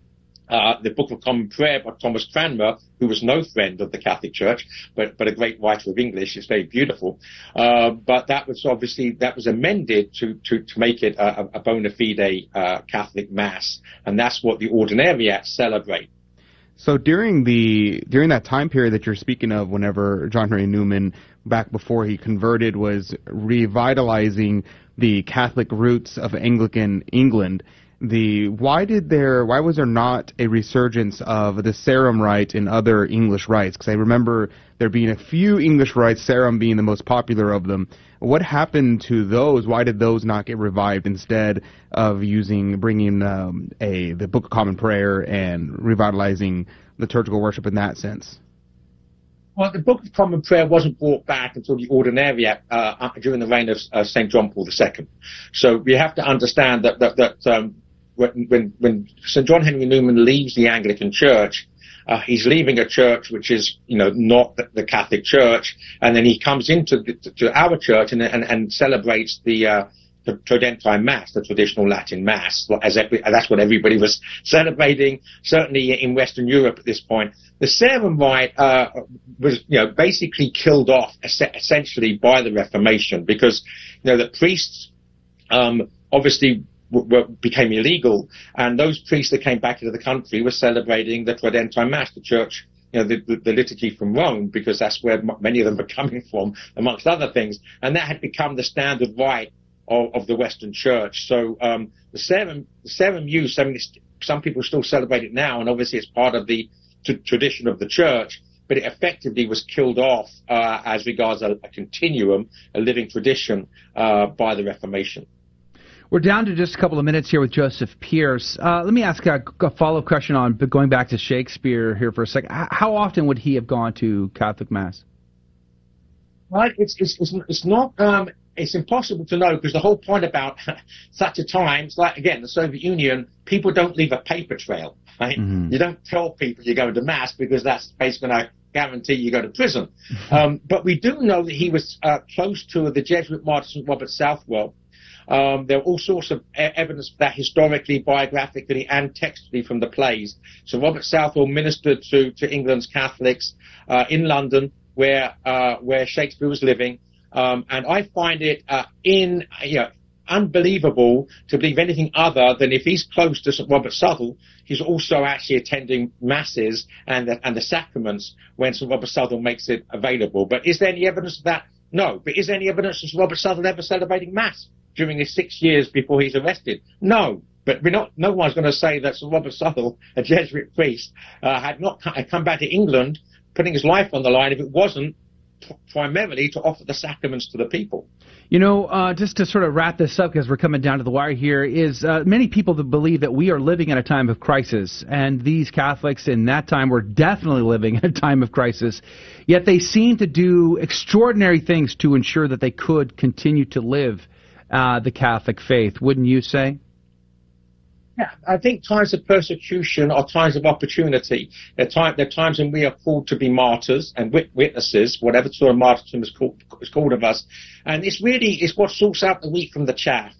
Speaker 7: uh, the Book of Common Prayer by Thomas Cranmer, who was no friend of the Catholic Church, but, but a great writer of English. It's very beautiful. Uh, but that was obviously, that was amended to, to, to make it a, a bona fide uh, Catholic Mass. And that's what the Ordinariate celebrate.
Speaker 3: So during the during that time period that you're speaking of, whenever John Henry Newman, back before he converted, was revitalizing the Catholic roots of Anglican England, the why did there why was there not a resurgence of the Sarum rite in other English rites? Because I remember there being a few English rites, Sarum being the most popular of them. What happened to those? Why did those not get revived instead of using bringing um, a the Book of Common Prayer and revitalizing liturgical worship in that sense?
Speaker 7: Well, the Book of Common Prayer wasn't brought back until the Ordinariate uh, during the reign of uh, St. John Paul II. So we have to understand that, that, that um, when, when, St. John Henry Newman leaves the Anglican Church, uh, he's leaving a church which is, you know, not the, the Catholic Church, and then he comes into the, to our church and, and, and celebrates the, uh, the Tridentine Mass, the traditional Latin Mass, as every, that's what everybody was celebrating, certainly in Western Europe at this point. The Sarum rite uh, was, you know, basically killed off essentially by the Reformation because, you know, the priests um, obviously were, became illegal, and those priests that came back into the country were celebrating the Tridentine Mass, the church, you know, the, the, the, liturgy from Rome, because that's where many of them were coming from, amongst other things, and that had become the standard rite of, of the Western Church. So um, the Sarum, the Sarum use, I mean, some people still celebrate it now, and obviously it's part of the t- tradition of the Church but it effectively was killed off uh, as regards a, a, continuum, a living tradition uh, by the Reformation.
Speaker 1: We're down to just a couple of minutes here with Joseph Pearce. Uh, let me ask a, a follow up question on going back to Shakespeare here for a second. How often would he have gone to Catholic Mass?
Speaker 7: Well, it's it's it's, it's not um, it's impossible to know because the whole point about such a times, like again, the Soviet Union, people don't leave a paper trail, right?
Speaker 1: Mm-hmm.
Speaker 7: You don't tell people you're going to mass because that's basically going to guarantee you go to prison. um, but we do know that he was uh, close to the Jesuit martyr. Robert Southwell. Um, there are all sorts of evidence for that historically, biographically, and textually from the plays. So Robert Southwell ministered to, to England's Catholics uh, in London, where uh, where Shakespeare was living, um, and I find it uh, in you know, unbelievable to believe anything other than if he's close to St. Robert Southwell, he's also actually attending masses and the, and the sacraments when St. Robert Southwell makes it available. But is there any evidence of that? No. But is there any evidence of St. Robert Southwell ever celebrating mass during his six years before he's arrested? No. But we're not, no one's going to say that Sir Robert Southwell, a Jesuit priest, uh, had not come back to England, putting his life on the line if it wasn't primarily to offer the sacraments to the people.
Speaker 1: You know, uh, just to sort of wrap this up because we're coming down to the wire here, is uh, many people that believe that we are living in a time of crisis, and these Catholics in that time were definitely living in a time of crisis. Yet they seem to do extraordinary things to ensure that they could continue to live uh, the Catholic faith. Wouldn't you say?
Speaker 7: Yeah, I think times of persecution are times of opportunity. They're, time, they're times when we are called to be martyrs and wit- witnesses, whatever sort of martyrdom is called, is called of us. And it's really, it's what sorts out the wheat from the chaff.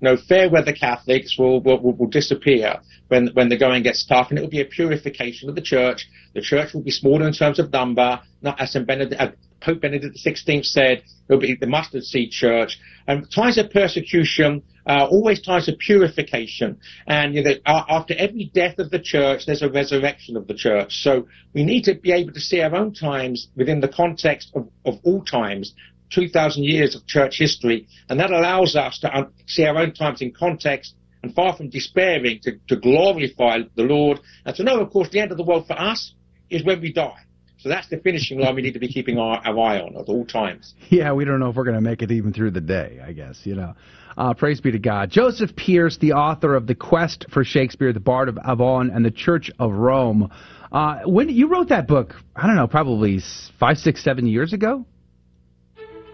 Speaker 7: Know, fair weather Catholics will, will, will disappear when, when the going gets tough and it will be a purification of the church. The church will be smaller in terms of number, not as Benedict, uh, Pope Benedict XVI said, it'll be the mustard seed church. And times of persecution, uh, always times of purification. And you know, after every death of the church, there's a resurrection of the church. So we need to be able to see our own times within the context of, of all times. 2,000 years of church history, and that allows us to un- see our own times in context and far from despairing to, to glorify the Lord and to know, of course, the end of the world for us is when we die. So that's the finishing line we need to be keeping our, our eye on at all times.
Speaker 1: Yeah, we don't know if we're going to make it even through the day, I guess, you know. Uh, praise be to God. Joseph Pearce, the author of The Quest for Shakespeare, The Bard of Avon, and The Church of Rome. Uh, when you wrote that book, I don't know, probably five, six, seven years ago?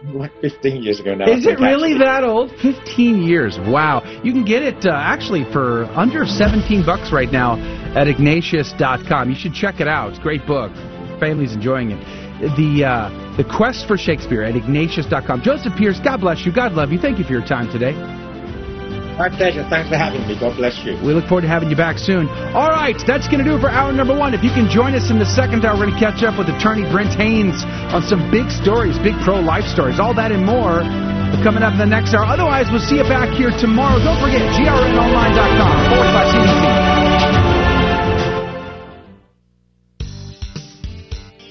Speaker 7: Like 15 years ago now.
Speaker 1: Is it really that old? 15 years. Wow. You can get it uh, actually for under 17 bucks right now at ignatius.com. You should check it out. It's a great book. Family's enjoying it. The uh, the Quest for Shakespeare at ignatius.com. Joseph Pearce, God bless you. God love you. Thank you for your time today.
Speaker 7: My pleasure. Thanks for having me. God bless you.
Speaker 1: We look forward to having you back soon. All right, that's going to do it for hour number one. If you can join us in the second hour, we're going to catch up with attorney Brent Haynes on some big stories, big pro-life stories. All that and more coming up in the next hour. Otherwise, we'll see you back here tomorrow. Don't forget, grnonline.com forward slash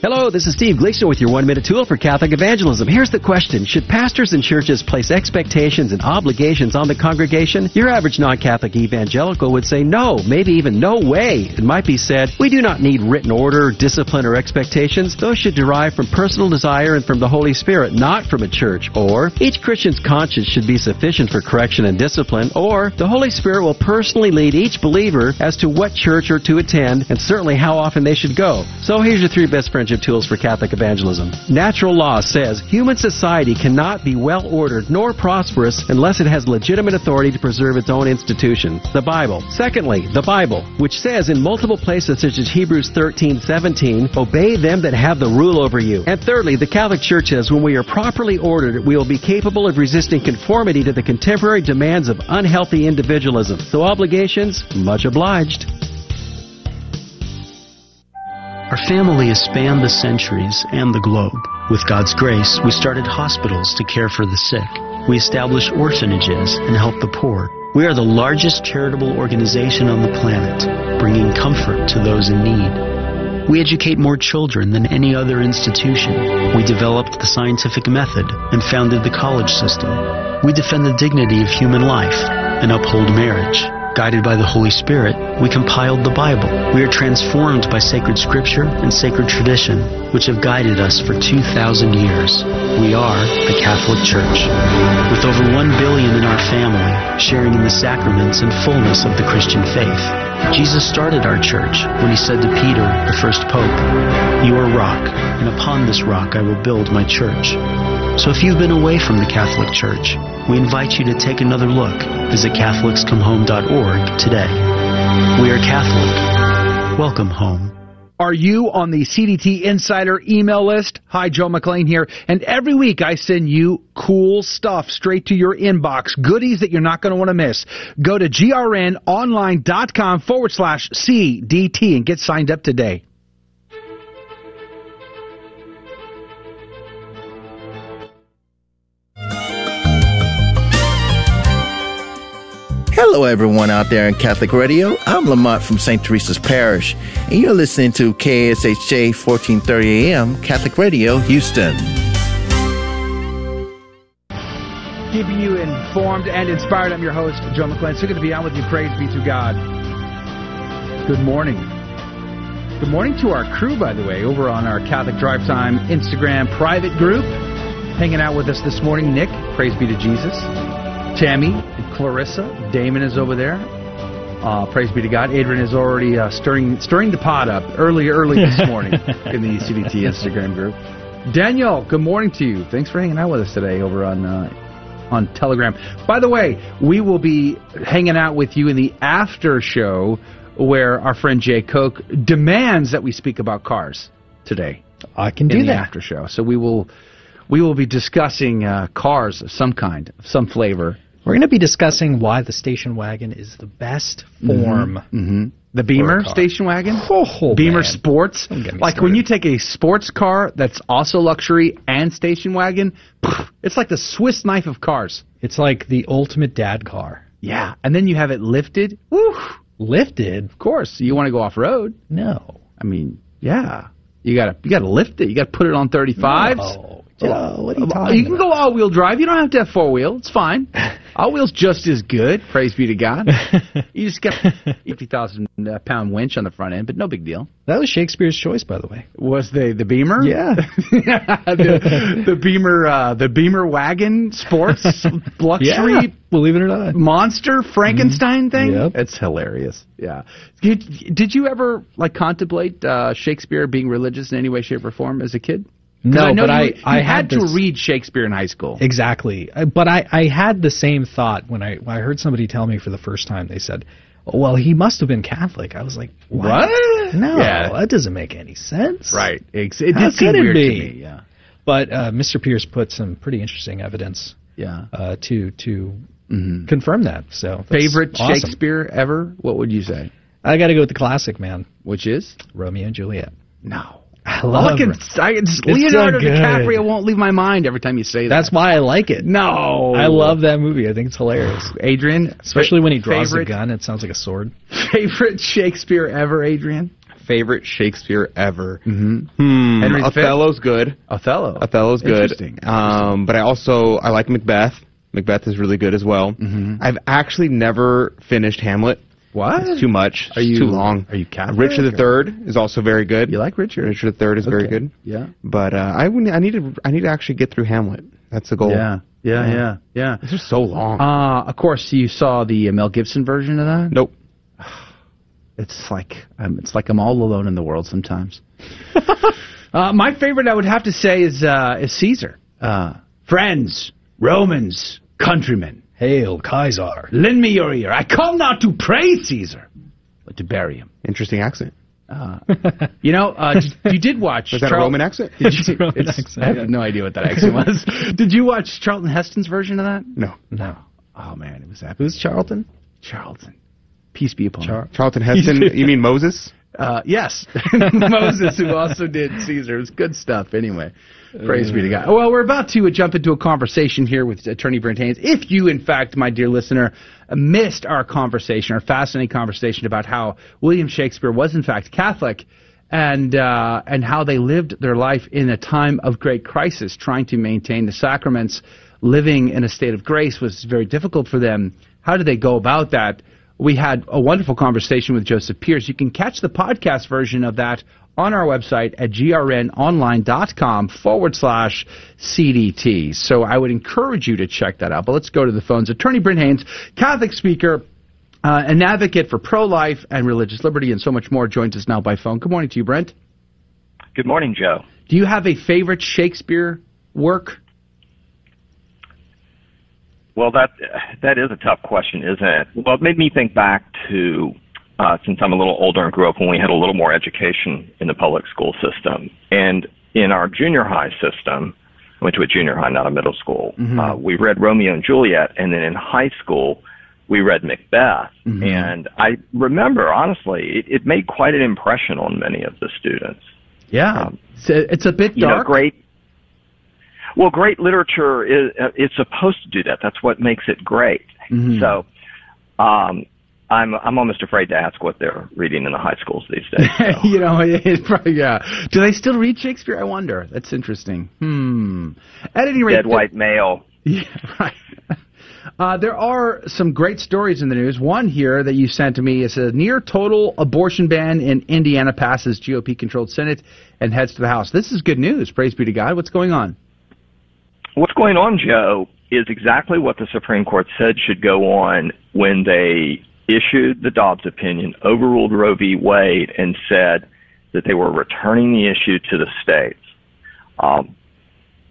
Speaker 8: Hello, this is Steve Gleason with your one minute tool for Catholic evangelism. Here's the question Should pastors and churches place expectations and obligations on the congregation? Your average non Catholic evangelical would say no, maybe even no way. It might be said, We do not need written order, discipline, or expectations. Those should derive from personal desire and from the Holy Spirit, not from a church. Or, each Christian's conscience should be sufficient for correction and discipline. Or, the Holy Spirit will personally lead each believer as to what church or to attend and certainly how often they should go. So here's your three best friendship tools for Catholic evangelism. Natural law says human society cannot be well ordered nor prosperous unless it has legitimate authority to preserve its own institution, The Bible. Secondly, the Bible, which says in multiple places such as Hebrews 13, 17, obey them that have the rule over you. And thirdly, the Catholic Church says when we are properly ordered, we will be capable of resisting conformity to the contemporary demands of unhealthy individualism. So obligations, much obliged.
Speaker 11: Our family has spanned the centuries and the globe. With God's grace, we started hospitals to care for the sick. We established orphanages and helped the poor. We are the largest charitable organization on the planet, bringing comfort to those in need. We educate more children than any other institution. We developed the scientific method and founded the college system. We defend the dignity of human life and uphold marriage. Guided by the Holy Spirit, we compiled the Bible. We are transformed by sacred scripture and sacred tradition, which have guided us for 2,000 years. We are the Catholic Church. With over 1 billion in our family, sharing in the sacraments and fullness of the Christian faith. Jesus started our church when he said to Peter, the first pope, You are rock, and upon this rock I will build my church. So if you've been away from the Catholic Church, we invite you to take another look. Visit CatholicsComeHome.org today. We are Catholic. Welcome home.
Speaker 1: Are you on the CDT Insider email list? Hi, Joe McClain here. And every week I send you cool stuff straight to your inbox, goodies that you're not going to want to miss. Go to grnonline.com forward slash CDT and get signed up today.
Speaker 12: Hello, everyone out there in Catholic Radio. I'm Lamont from St. Teresa's Parish, and you're listening to KSHJ 1430 AM Catholic Radio, Houston.
Speaker 1: Keeping you informed and inspired. I'm your host, Joe McClain. So good to be on with you. Praise be to God. Good morning. Good morning to our crew, by the way, over on our Catholic Drive Time Instagram private group. Hanging out with us this morning, Nick. Praise be to Jesus. Tammy, Clarissa, Damon is over there. Uh, praise be to God. Adrian is already uh, stirring stirring the pot up early, early this morning in the CDT Instagram group. Daniel, good morning to you. Thanks for hanging out with us today over on uh, on Telegram. By the way, we will be hanging out with you in the after show where our friend Jay Koch demands that we speak about cars today.
Speaker 2: I can do
Speaker 1: in the
Speaker 2: that.
Speaker 1: after show. So we will we will be discussing uh, cars of some kind, of some flavor.
Speaker 2: We're going to be discussing why the station wagon is the best form.
Speaker 1: Mm-hmm. The Beamer station wagon,
Speaker 2: Oh,
Speaker 1: Beamer
Speaker 2: man.
Speaker 1: Sports.
Speaker 2: Don't get me
Speaker 1: Like when you take a sports car that's also luxury and station wagon, it's like the Swiss knife of cars.
Speaker 2: It's like the ultimate dad car.
Speaker 1: Yeah, and then you have it lifted. Woo!
Speaker 2: Lifted?
Speaker 1: Of course, you want to go off road.
Speaker 2: No.
Speaker 1: I mean, yeah, you gotta you gotta lift it. You gotta put it on thirty fives.
Speaker 2: No. Joe, what are you talking
Speaker 1: You can go all wheel drive. You don't have to have four wheel. It's fine. all wheel's just as good. Praise be to God. you just got a 50,000-pound winch on the front end, but no big deal.
Speaker 2: That was Shakespeare's choice, by the way.
Speaker 1: Was the the Beamer?
Speaker 2: Yeah.
Speaker 1: the, the Beamer uh, the Beamer wagon sports luxury
Speaker 2: Yeah, believe it or not.
Speaker 1: monster Frankenstein thing.
Speaker 2: Yep.
Speaker 1: It's hilarious. Yeah. Did, did you ever like contemplate uh, Shakespeare being religious in any way, shape, or form as a kid?
Speaker 2: No,
Speaker 1: I
Speaker 2: but
Speaker 1: you,
Speaker 2: I-
Speaker 1: you
Speaker 2: I
Speaker 1: had,
Speaker 2: had
Speaker 1: to read Shakespeare in high school.
Speaker 2: Exactly. Uh, But I, I had the same thought when I, when I heard somebody tell me for the first time. They said, well, he must have been Catholic. I was like, what? No,
Speaker 1: Yeah.
Speaker 2: that doesn't make any sense.
Speaker 1: Right. Ex- It
Speaker 2: How
Speaker 1: did seem
Speaker 2: could it
Speaker 1: weird
Speaker 2: be?
Speaker 1: to me. Yeah.
Speaker 2: But uh, Mr. Pearce put some pretty interesting evidence
Speaker 1: Yeah.
Speaker 2: uh, to to
Speaker 1: Mhm.
Speaker 2: confirm that. So
Speaker 1: Favorite
Speaker 2: awesome.
Speaker 1: Shakespeare ever? What would you say?
Speaker 2: I got to go with the classic, man.
Speaker 1: Which is
Speaker 2: Romeo and Juliet.
Speaker 1: no.
Speaker 2: I
Speaker 1: All
Speaker 2: love
Speaker 1: I can,
Speaker 2: it.
Speaker 1: I, just,
Speaker 2: It's so
Speaker 1: Leonardo. DiCaprio won't leave my mind every time you say that.
Speaker 2: That's why I like it.
Speaker 1: no.
Speaker 2: I love that movie. I think it's hilarious.
Speaker 1: Adrian,
Speaker 2: Especially when he draws
Speaker 1: favorite,
Speaker 2: a gun, it sounds like a sword.
Speaker 1: Favorite Shakespeare ever, Adrian?
Speaker 3: Favorite Shakespeare ever?
Speaker 1: Mm-hmm.
Speaker 3: Hmm.
Speaker 1: Henry V?
Speaker 3: Othello's good.
Speaker 1: Othello.
Speaker 3: Othello's good.
Speaker 1: Interesting.
Speaker 3: Um, but I also I like Macbeth. Macbeth is really good as well.
Speaker 1: Mhm.
Speaker 3: I've actually never finished Hamlet.
Speaker 1: What?
Speaker 3: It's too much.
Speaker 1: Are
Speaker 3: It's
Speaker 1: you-
Speaker 3: too long.
Speaker 1: are you Catholic
Speaker 3: Richard
Speaker 1: the
Speaker 3: Third is also very good.
Speaker 1: You like Richard?
Speaker 3: Richard the Third is very good.
Speaker 1: Yeah.
Speaker 3: But uh, I I need to I need to actually get through Hamlet. That's the goal.
Speaker 1: Yeah. Yeah.
Speaker 3: Yeah.
Speaker 1: Yeah. Yeah.
Speaker 3: It's just so long.
Speaker 1: Uh, of course, you saw the uh, Mel Gibson version of that.
Speaker 3: nope.
Speaker 1: It's like um, it's like I'm all alone in the world sometimes. uh, my favorite, I would have to say, is uh, is Caesar. Uh, friends, Romans, countrymen,
Speaker 2: Hail Kaiser.
Speaker 1: lend me your ear. I come not to praise Caesar, but to bury him.
Speaker 3: Interesting accent.
Speaker 1: Uh, you know, uh, did- you did watch.
Speaker 3: Was that a Roman accent?
Speaker 1: Did you,
Speaker 2: It's a Roman
Speaker 1: it's-
Speaker 2: accent,
Speaker 1: I have no idea what that accent was. did you watch Charlton Heston's version of that?
Speaker 3: No.
Speaker 2: No.
Speaker 1: Oh man, it was epic.
Speaker 2: Who's Charlton?
Speaker 1: Charlton. Peace be upon him.
Speaker 3: Charlton Heston. you mean Moses?
Speaker 1: Uh, yes, Moses, who also did Caesar. It was good stuff. Anyway, praise be to God. Well, we're about to jump into a conversation here with Attorney Brent Haynes. If you, in fact, my dear listener, missed our conversation, our fascinating conversation about how William Shakespeare was, in fact, Catholic, and uh, and how they lived their life in a time of great crisis, trying to maintain the sacraments, living in a state of grace was very difficult for them. How did they go about that? We had a wonderful conversation with Joseph Pearce. You can catch the podcast version of that on our website at grnonline.com forward slash CDT. So I would encourage you to check that out. But let's go to the phones. Attorney Brent Haynes, Catholic speaker, uh, an advocate for pro-life and religious liberty and so much more, joins us now by phone. Good morning to you, Brent.
Speaker 13: Good morning, Joe.
Speaker 1: Do you have a favorite Shakespeare work?
Speaker 13: well, that that is a tough question, isn't it? Well, it made me think back to uh, since I'm a little older and grew up when we had a little more education in the public school system, and in our junior high system, I went to a junior high, not a middle school.
Speaker 1: Mhm.
Speaker 13: Uh, we read Romeo and Juliet, and then in high school, we read Macbeth.
Speaker 1: Mhm.
Speaker 13: And I remember, honestly, it, it made quite an impression on many of the students.
Speaker 1: Yeah, it's, a, it's a bit
Speaker 13: You know,
Speaker 1: dark.
Speaker 13: great. Well, great literature is uh, it's supposed to do that. That's what makes it great.
Speaker 1: Mhm.
Speaker 13: So, um, I'm I'm almost afraid to ask what they're reading in the high schools these days.
Speaker 1: you know, it's probably, yeah. Do they still read Shakespeare? I wonder. That's interesting. Hmm. At any rate,
Speaker 13: Dead white male.
Speaker 1: Yeah, right. Uh, there are some great stories in the news. One here that you sent to me is a near total abortion ban in Indiana passes GOP controlled Senate and heads to the House. This is good news. Praise be to God. What's going on?
Speaker 13: What's going on, Joe, is exactly what the Supreme Court said should go on when they issued the Dobbs opinion, overruled Roe v. Wade, and said that they were returning the issue to the states. Um,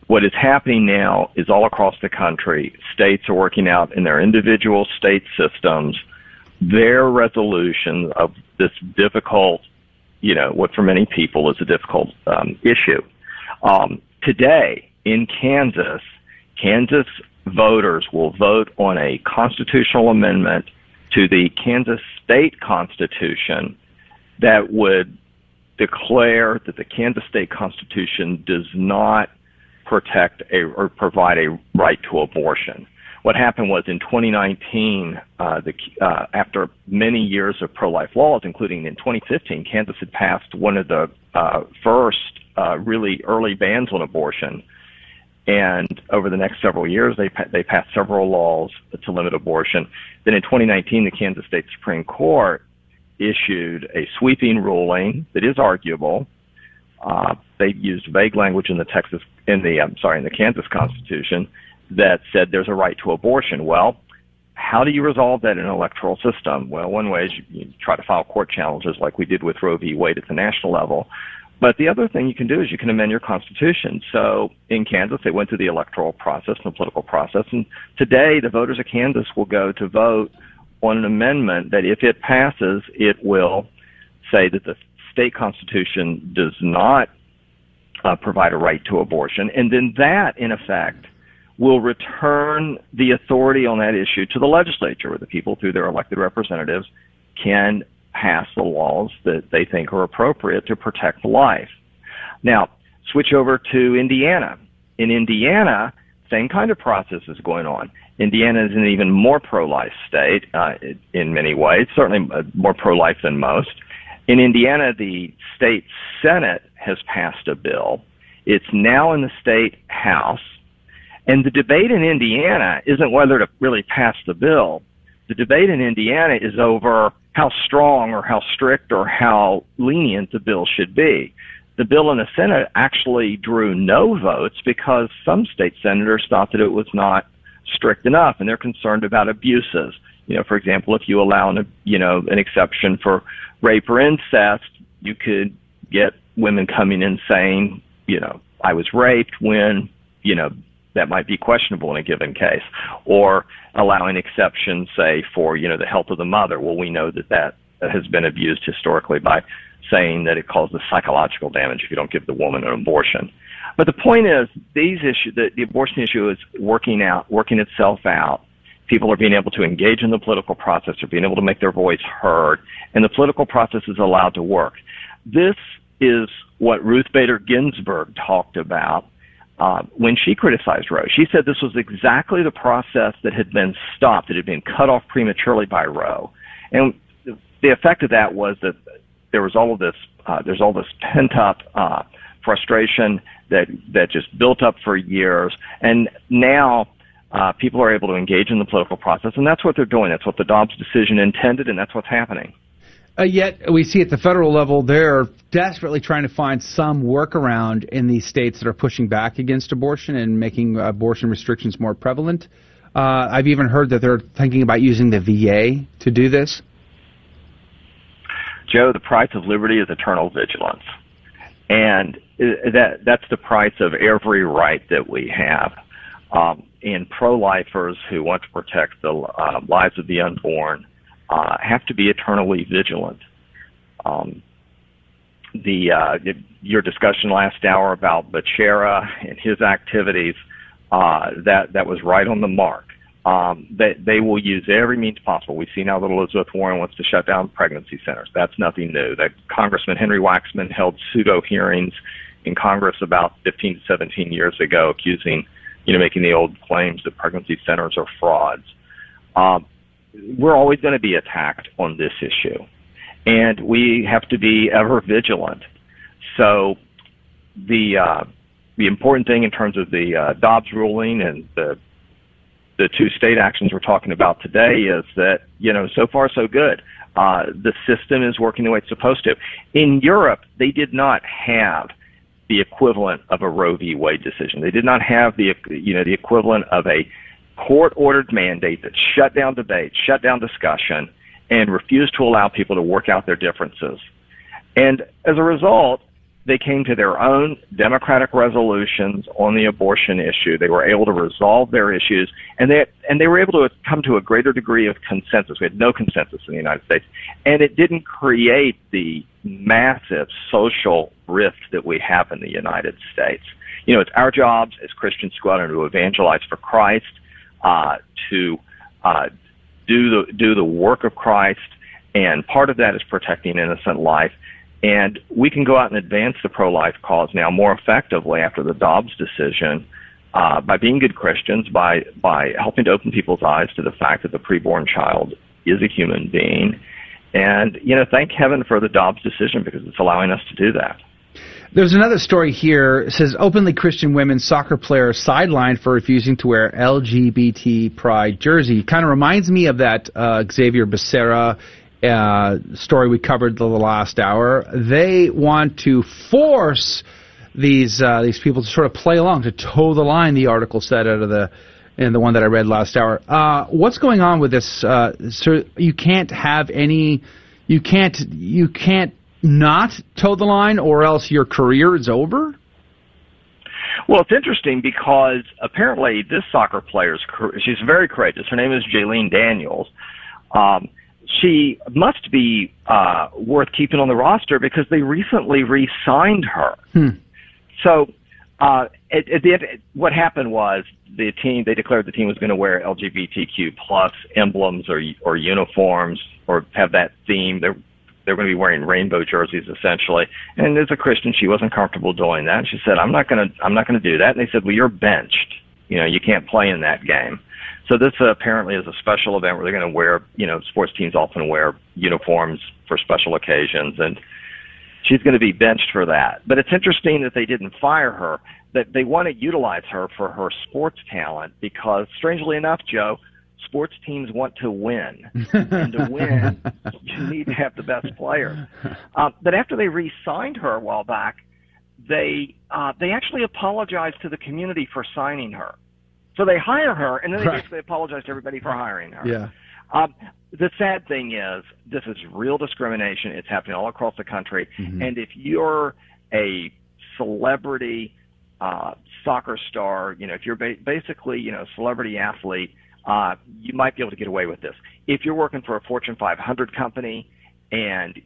Speaker 13: what is happening now is all across the country, states are working out in their individual state systems their resolution of this difficult, you know, what for many people is a difficult um, issue. Um, today in Kansas, Kansas voters will vote on a constitutional amendment to the Kansas state constitution that would declare that the Kansas state constitution does not protect a, or provide a right to abortion. What happened was in 2019, uh, the, uh, after many years of pro-life laws, including in 2015, Kansas had passed one of the uh, first uh, really early bans on abortion. And over the next several years, they they passed several laws to limit abortion. Then in 2019, the Kansas State Supreme Court issued a sweeping ruling that is arguable. Uh, they used vague language in the Texas, in the I'm sorry, in the Kansas Constitution that said there's a right to abortion. Well, how do you resolve that in an electoral system? Well, one way is you, you try to file court challenges like we did with Roe v. Wade at the national level. But the other thing you can do is you can amend your constitution. So in Kansas, they went through the electoral process and the political process. And today, the voters of Kansas will go to vote on an amendment that, if it passes, it will say that the state constitution does not uh, provide a right to abortion. And then that, in effect, will return the authority on that issue to the legislature, where the people, through their elected representatives, can pass the laws that they think are appropriate to protect life. Now, switch over to Indiana. In Indiana, same kind of process is going on. Indiana is an even more pro-life state uh, in many ways, certainly uh, more pro-life than most. In Indiana, the state Senate has passed a bill. It's now in the state House. And the debate in Indiana isn't whether to really pass the bill. The debate in Indiana is over how strong or how strict or how lenient the bill should be. The bill in the Senate actually drew no votes because some state senators thought that it was not strict enough and they're concerned about abuses. You know, for example, if you allow an, you know, an exception for rape or incest, you could get women coming in saying, you know, I was raped when, you know, that might be questionable in a given case, or allowing exceptions, say, for you know the health of the mother. Well, we know that that has been abused historically by saying that it causes psychological damage if you don't give the woman an abortion. But the point is, these issues, the, the abortion issue is working out, working itself out. People are being able to engage in the political process, are being able to make their voice heard, and the political process is allowed to work. This is what Ruth Bader Ginsburg talked about uh, when she criticized Roe. She said this was exactly the process that had been stopped, that had been cut off prematurely by Roe. And the effect of that was that there was all of this, uh, there's all this pent up uh, frustration that, that just built up for years. And now uh, people are able to engage in the political process, and that's what they're doing. That's what the Dobbs decision intended, and that's what's happening.
Speaker 1: Uh, yet we see at the federal level they're desperately trying to find some workaround in these states that are pushing back against abortion and making abortion restrictions more prevalent. Uh, I've even heard that they're thinking about using the VA to do this.
Speaker 13: Joe, the price of liberty is eternal vigilance, and that that's the price of every right that we have. Um, and pro-lifers who want to protect the uh, lives of the unborn uh, have to be eternally vigilant. Um, the uh, your discussion last hour about Becerra and his activities uh, that that was right on the mark. Um, they, they will use every means possible. We've seen how Elizabeth Warren wants to shut down pregnancy centers. That's nothing new. That Congressman Henry Waxman held pseudo hearings in Congress about 15 to 17 years ago, accusing, you know, making the old claims that pregnancy centers are frauds. Um, we're always going to be attacked on this issue, and we have to be ever vigilant. So, the uh, the important thing in terms of the uh, Dobbs ruling and the the two state actions we're talking about today is that you know so far so good. Uh, the system is working the way it's supposed to. In Europe, they did not have the equivalent of a Roe v. Wade decision. They did not have the you know the equivalent of a court-ordered mandate that shut down debate, shut down discussion, and refused to allow people to work out their differences. And as a result, they came to their own democratic resolutions on the abortion issue. They were able to resolve their issues, and they and they were able to come to a greater degree of consensus. We had no consensus in the United States, and it didn't create the massive social rift that we have in the United States. You know, it's our jobs as out and to evangelize for Christ, to uh, do the do the work of Christ, and part of that is protecting innocent life. And we can go out and advance the pro-life cause now more effectively after the Dobbs decision uh, by being good Christians, by by helping to open people's eyes to the fact that the preborn child is a human being, and you know, thank heaven for the Dobbs decision because it's allowing us to do that.
Speaker 1: There's another story here. It says openly Christian women soccer player sidelined for refusing to wear LGBT pride jersey. Kind of reminds me of that uh, Xavier Becerra uh, story we covered the last hour. They want to force these uh, these people to sort of play along to toe the line. The article said out of the in the one that I read last hour. Uh, what's going on with this? Uh, so you can't have any. You can't. You can't not toe the line, or else your career is over.
Speaker 13: Well, it's interesting because apparently this soccer player's she's very courageous. Her name is Jaelene Daniels. Um, she must be uh, worth keeping on the roster because they recently re-signed her.
Speaker 1: Hmm.
Speaker 13: So, uh, at, at the end, what happened was the team they declared the team was going to wear LGBTQ plus emblems or or uniforms or have that theme. They're they're going to be wearing rainbow jerseys essentially. And as a Christian, she wasn't comfortable doing that. She said, "I'm not going to I'm not going to do that." And they said, "Well, you're benched. You know, you can't play in that game." So this uh, apparently is a special event where they're going to wear, you know, sports teams often wear uniforms for special occasions, and she's going to be benched for that. But it's interesting that they didn't fire her; that they want to utilize her for her sports talent because, strangely enough, Joe, sports teams want to win, and to win, you need to have the best players. Uh, but after they re-signed her a while back, they uh, they actually apologized to the community for signing her. So they hire her, and then they
Speaker 1: Right.
Speaker 13: basically apologize to everybody for hiring her.
Speaker 1: Yeah.
Speaker 13: Um, the sad thing is, this is real discrimination. It's happening all across the country.
Speaker 1: Mhm.
Speaker 13: And if you're a celebrity uh, soccer star, you know, if you're ba- basically, you know, a celebrity athlete, uh, you might be able to get away with this. If you're working for a Fortune 500 company and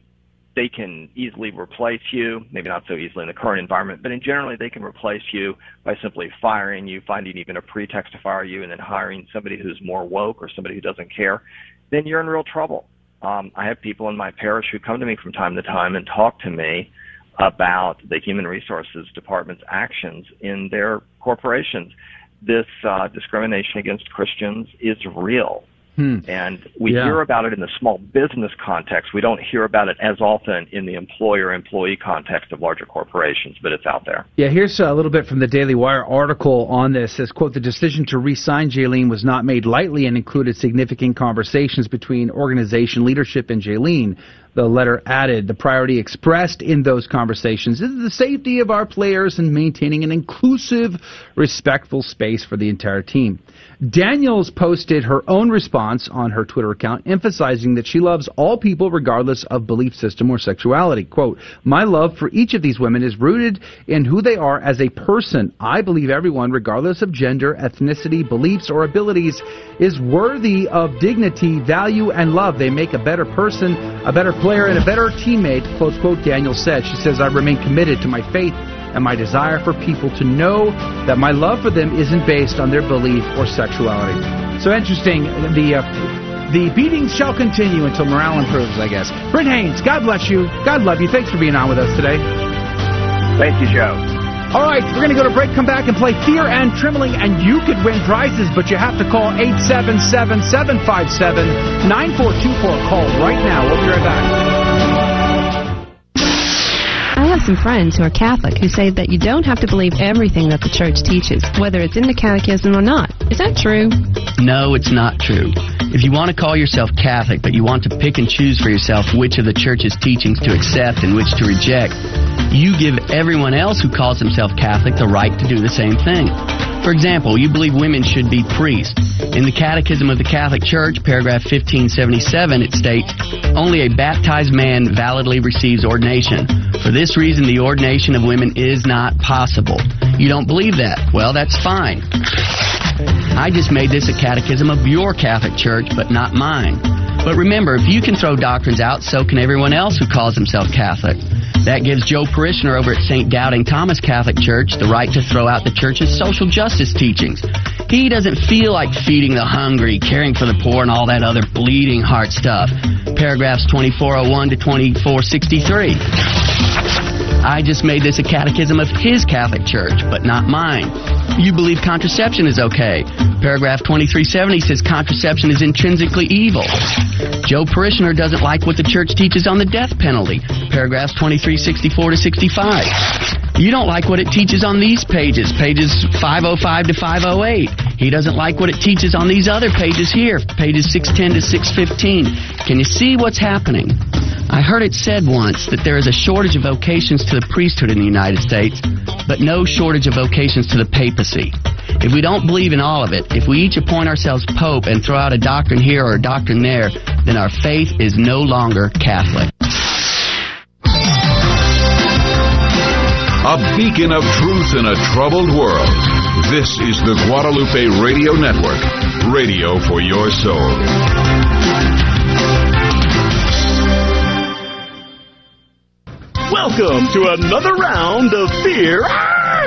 Speaker 13: they can easily replace you, maybe not so easily in the current environment, but in generally they can replace you by simply firing you, finding even a pretext to fire you, and then hiring somebody who's more woke or somebody who doesn't care, then you're in real trouble. Um, I have people in my parish who come to me from time to time and talk to me about the human resources department's actions in their corporations. This uh, discrimination against Christians is real.
Speaker 1: Hmm.
Speaker 13: And we
Speaker 1: Yeah.
Speaker 13: hear about it in the small business context. We don't hear about it as often in the employer employee context of larger corporations, but it's out there.
Speaker 1: Yeah, here's a little bit from the Daily Wire article on this. It says, quote, the decision to re-sign Jaelene was not made lightly and included significant conversations between organization leadership and Jaelene. The letter added the priority expressed in those conversations is the safety of our players and maintaining an inclusive, respectful space for the entire team. Daniels posted her own response on her Twitter account, emphasizing that she loves all people regardless of belief system or sexuality. Quote, My love for each of these women is rooted in who they are as a person. I believe everyone, regardless of gender, ethnicity, beliefs, or abilities, is worthy of dignity, value, and love. They make a better person, a better player, and a better teammate, close quote, Daniel said. She says, I remain committed to my faith and my desire for people to know that my love for them isn't based on their belief or sexuality. So interesting. The uh, the beatings shall continue until morale improves, I guess. Brent Haynes, God bless you. God love you. Thanks for being on with us today.
Speaker 13: Thank you, Joe.
Speaker 1: All right, we're going to go to break, come back, and play Fear and Trembling, and you could win prizes, but you have to call 877 757 9424. Call right now. We'll be right back.
Speaker 14: I have some friends who are Catholic who say that you don't have to believe everything that the church teaches, whether it's in the catechism or not. Is that true?
Speaker 15: No, it's not true. If you want to call yourself Catholic, but you want to pick and choose for yourself which of the church's teachings to accept and which to reject, you give everyone else who calls himself Catholic the right to do the same thing. For example, you believe women should be priests. In the Catechism of the Catholic Church, paragraph 1577, it states, Only a baptized man validly receives ordination. For this reason, the ordination of women is not possible. You don't believe that? Well, that's fine. I just made this a catechism of your Catholic Church, but not mine. But remember, if you can throw doctrines out, so can everyone else who calls himself Catholic. That gives Joe Parishioner over at St. Doubting Thomas Catholic Church the right to throw out the church's social justice teachings. He doesn't feel like feeding the hungry, caring for the poor, and all that other bleeding heart stuff. Paragraphs 2401 to 2463. I just made this a catechism of his Catholic Church, but not mine. You believe contraception is okay. Paragraph 2370 says contraception is intrinsically evil. Joe Parishioner doesn't like what the church teaches on the death penalty. Paragraphs 2364 to 65. You don't like what it teaches on these pages, pages 505 to 508. He doesn't like what it teaches on these other pages here, pages 610 to 615. Can you see what's happening? I heard it said once that there is a shortage of vocations to the priesthood in the United States, but no shortage of vocations to the papacy. If we don't believe in all of it, if we each appoint ourselves pope and throw out a doctrine here or a doctrine there, then our faith is no longer Catholic.
Speaker 16: A beacon of truth in a troubled world. This is the Guadalupe Radio Network, radio for your soul.
Speaker 10: Welcome to another round of fear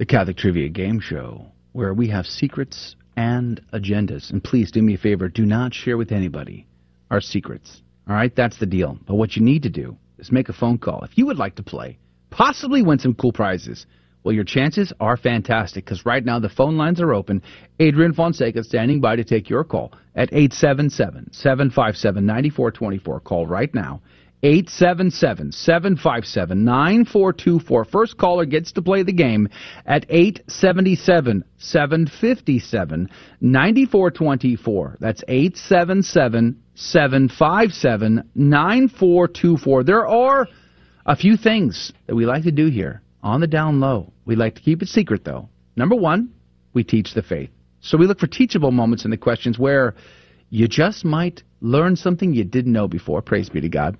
Speaker 1: the Catholic Trivia Game Show, where we have secrets and agendas. And please do me a favor do not share with anybody our secrets. All right? That's the deal. But what you need to do is make a phone call. If you would like to play, possibly win some cool prizes. Well, your chances are fantastic because right now the phone lines are open. Adrian Fonseca standing by to take your call at 877 757 9424. Call right now. 877 757 9424. First caller gets to play the game at 877 757 9424. That's 877 757 9424. There are a few things that we like to do here on the down low. We like to keep it secret, though. Number one, we teach the faith. So we look for teachable moments in the questions where you just might learn something you didn't know before. Praise be to God.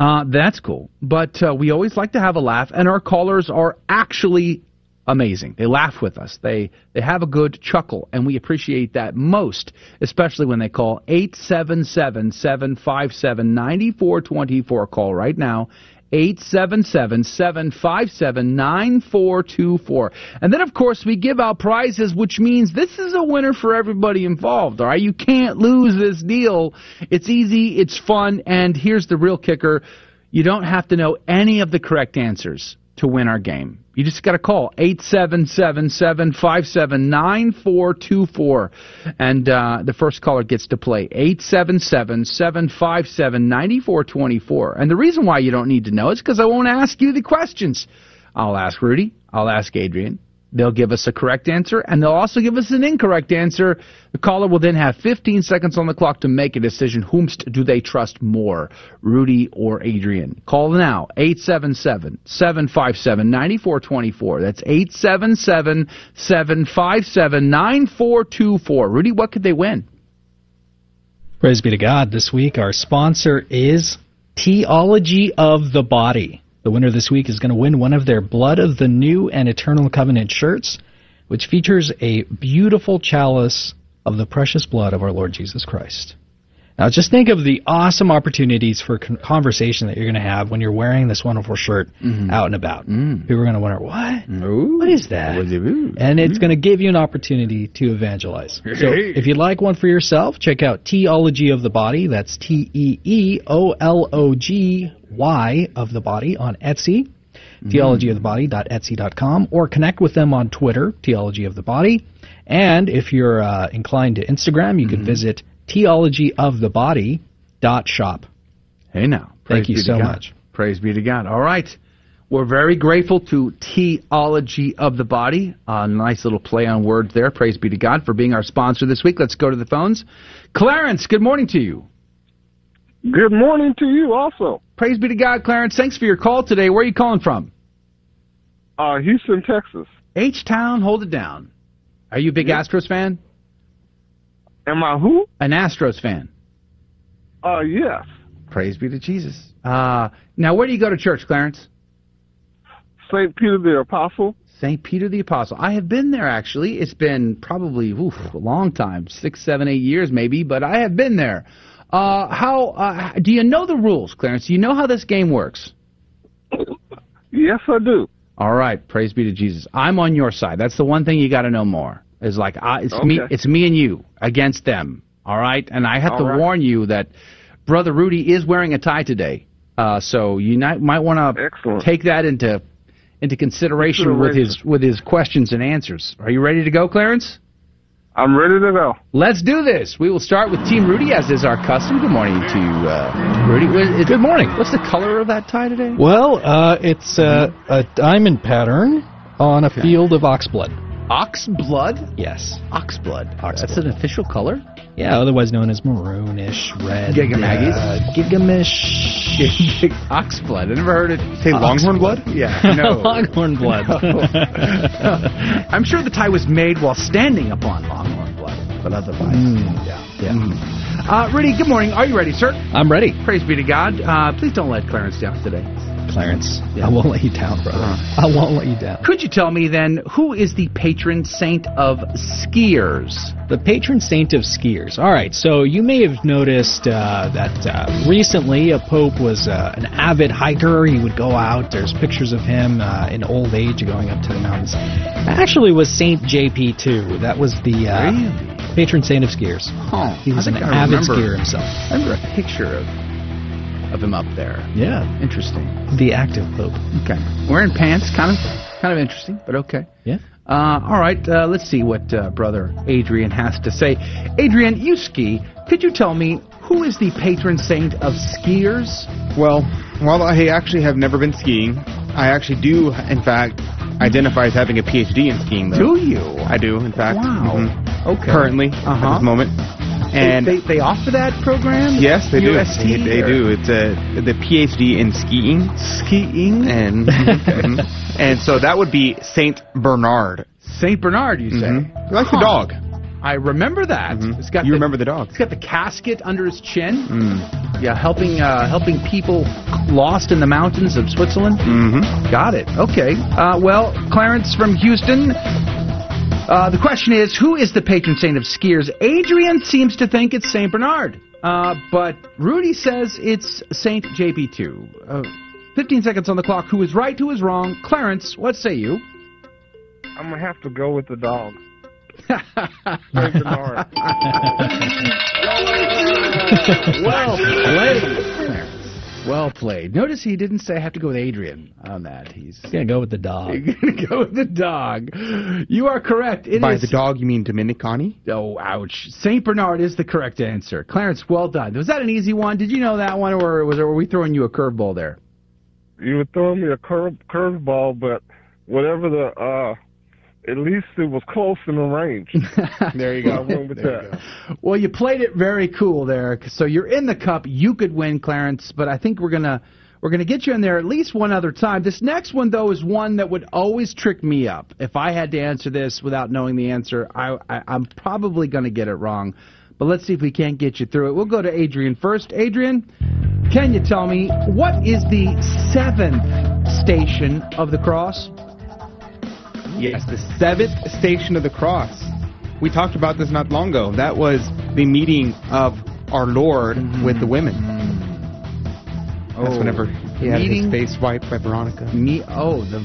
Speaker 1: Uh, that's cool. But uh, we always like to have a laugh, and our callers are actually amazing. They laugh with us. They they have a good chuckle, and we appreciate that most, especially when they call 877-757-9424. Call right now. 877 757 9424. And then, of course, we give out prizes, which means this is a winner for everybody involved, all right? You can't lose this deal. It's easy, it's fun, and here's the real kicker you don't have to know any of the correct answers to win our game. You just got to call 877-757-9424 and uh, the first caller gets to play 877-757-9424. And the reason why you don't need to know is because I won't ask you the questions. I'll ask Rudy, I'll ask Adrian, They'll give us a correct answer, and they'll also give us an incorrect answer. The caller will then have 15 seconds on the clock to make a decision. Whomst do they trust more, Rudy or Adrian? Call now, 877-757-9424. That's 877-757-9424. Rudy, what could they win?
Speaker 2: Praise be to God. This week, our sponsor is Theology of the Body. The winner this week is going to win one of their Blood of the New and Eternal Covenant shirts, which features a beautiful chalice of the precious blood of our Lord Jesus Christ. Now, just think of the awesome opportunities for con- conversation that you're going to have when you're wearing this wonderful shirt out and about. People are going to wonder, what? What is that? And it's going to give you an opportunity to evangelize. So, if you'd like one for yourself, check out Teeology of the Body. That's T E E O L O G Y of the Body on Etsy. theologyofthebody.etsy.com or connect with them on Twitter, Theology of the Body. And if you're uh, inclined to Instagram, you can visit theologyofthebody.shop.
Speaker 1: Hey now.
Speaker 2: Thank you so
Speaker 1: God.
Speaker 2: much.
Speaker 1: Praise be to God. All right. We're very grateful to Theology of the Body. A nice little play on words there. Praise be to God for being our sponsor this week. Let's go to the phones. Clarence, good morning to you.
Speaker 17: Good morning to you also.
Speaker 1: Praise be to God, Clarence. Thanks for your call today. Where are you calling from?
Speaker 17: Uh, Houston, Texas.
Speaker 1: H Town, hold it down. Are you a big Astros fan?
Speaker 17: Am I who?
Speaker 1: An Astros fan.
Speaker 17: Uh, yes.
Speaker 1: Praise be to Jesus. Uh, now, where do you go to church, Clarence?
Speaker 17: St. Peter the Apostle.
Speaker 1: St. Peter the Apostle. I have been there actually. It's been probably oof, a long time, six, seven, eight years maybe, but I have been there. Uh, how uh, do you know the rules, Clarence? Do you know how this game works?
Speaker 17: Yes, I do.
Speaker 1: All right, praise be to Jesus. I'm on your side. That's the one thing you got to know more. Is like I, it's me, it's me and you against them. All right, and I have
Speaker 17: All
Speaker 1: to
Speaker 17: right.
Speaker 1: warn you that brother Rudy is wearing a tie today. Uh, so you might might want to take that into into consideration with his with his questions and answers. Are you ready to go, Clarence?
Speaker 17: I'm ready to go.
Speaker 1: Let's do this. We will start with Team Rudy, as is our custom. Good morning to you, uh, Rudy. Good
Speaker 2: morning.
Speaker 1: What's the color of that tie today?
Speaker 2: Well, uh, it's uh, a diamond pattern on a field of oxblood.
Speaker 1: Ox blood?
Speaker 2: Yes.
Speaker 1: Ox blood. That's an official color?
Speaker 2: Yeah, otherwise known as maroonish red.
Speaker 1: Gigamaggies?
Speaker 2: Uh, gigamish.
Speaker 1: Ox blood. I never heard it.
Speaker 2: Say longhorn blood?
Speaker 1: Yeah. No.
Speaker 2: longhorn blood.
Speaker 1: I'm sure the tie was made while standing upon longhorn blood, but otherwise,
Speaker 2: Mm.
Speaker 1: yeah. yeah. Uh, Rudy, good morning. Are you ready, sir?
Speaker 2: I'm ready.
Speaker 1: Praise be to God. Uh, please don't let Clarence down today.
Speaker 2: Clarence, I won't let you down, brother. I won't let you down.
Speaker 1: Could you tell me then who is the patron saint of skiers?
Speaker 2: The patron saint of skiers. All right, so you may have noticed uh, that uh, recently a pope was uh, an avid hiker. He would go out. There's pictures of him uh, in old age going up to the mountains. Actually, was Saint JP2. That was the uh, patron saint of skiers.
Speaker 1: Huh.
Speaker 2: He was an
Speaker 1: I
Speaker 2: avid
Speaker 1: remember-
Speaker 2: skier himself.
Speaker 1: I remember a picture of of him up there.
Speaker 2: Yeah,
Speaker 1: interesting.
Speaker 2: The active pope.
Speaker 1: Okay, wearing pants, kind of kind of interesting, but okay.
Speaker 2: Yeah.
Speaker 1: Uh, all right, uh, let's see what uh, brother Adrian has to say. Adrian, you ski. Could you tell me who is the patron saint of skiers?
Speaker 3: Well, while I actually have never been skiing, I actually do, in fact, identify as having a PhD in skiing. Though.
Speaker 1: Do you?
Speaker 3: I do, in fact.
Speaker 1: Wow.
Speaker 3: Mhm.
Speaker 1: Okay.
Speaker 3: Currently,
Speaker 1: Uh-huh.
Speaker 3: at this moment. And
Speaker 1: they, they, they offer that program?
Speaker 3: Yes, they do. They, they do. It's a the PhD in skiing.
Speaker 1: Skiing,
Speaker 3: and mhm. and so that would be Saint Bernard.
Speaker 1: Saint Bernard, you say?
Speaker 3: Mhm. Like the dog.
Speaker 1: I remember that. It's got
Speaker 3: You
Speaker 1: the,
Speaker 3: remember the dog?
Speaker 1: It's got the casket under his chin.
Speaker 3: Mm.
Speaker 1: Yeah, helping uh, helping people lost in the mountains of Switzerland.
Speaker 3: Mm-hmm.
Speaker 1: Got it. Okay. Uh, well, Clarence from Houston. Uh, the question is, who is the patron saint of skiers? Adrian seems to think it's Saint Bernard, uh, but Rudy says it's Saint JP2. Uh, 15 seconds on the clock. Who is right? Who is wrong? Clarence, what say you?
Speaker 17: I'm gonna have to go with the dog. Saint Bernard.
Speaker 1: well played. Well played. Notice he didn't say I have to go with Adrian on that. He's
Speaker 2: gonna go with the dog.
Speaker 1: gonna go with the dog. You are correct. It
Speaker 3: By
Speaker 1: is-
Speaker 3: the dog, you mean Domini canes?
Speaker 1: Oh, ouch. Saint Bernard is the correct answer. Clarence, well done. Was that an easy one? Did you know that one, or was were we throwing you a curveball there?
Speaker 17: You were throwing me a curve curveball, but whatever the uh, at least it was close in the range.
Speaker 3: there you
Speaker 17: go. I went with that.
Speaker 1: Well, you played it very cool there. So you're in the cup. You could win, Clarence, but I think we're gonna we're gonna get you in there at least one other time. This next one though is one that would always trick me up. If I had to answer this without knowing the answer, I, I I'm probably gonna get it wrong. But let's see if we can't get you through it. We'll go to Adrian first. Adrian, can you tell me what is the seventh station of the cross?
Speaker 3: Yes, the seventh station of the cross. We talked about this not long ago. That was the meeting of our Lord with the women. That's
Speaker 1: Oh,
Speaker 3: whenever he had
Speaker 1: meeting?
Speaker 3: his face wiped by Veronica.
Speaker 1: Me? Oh, the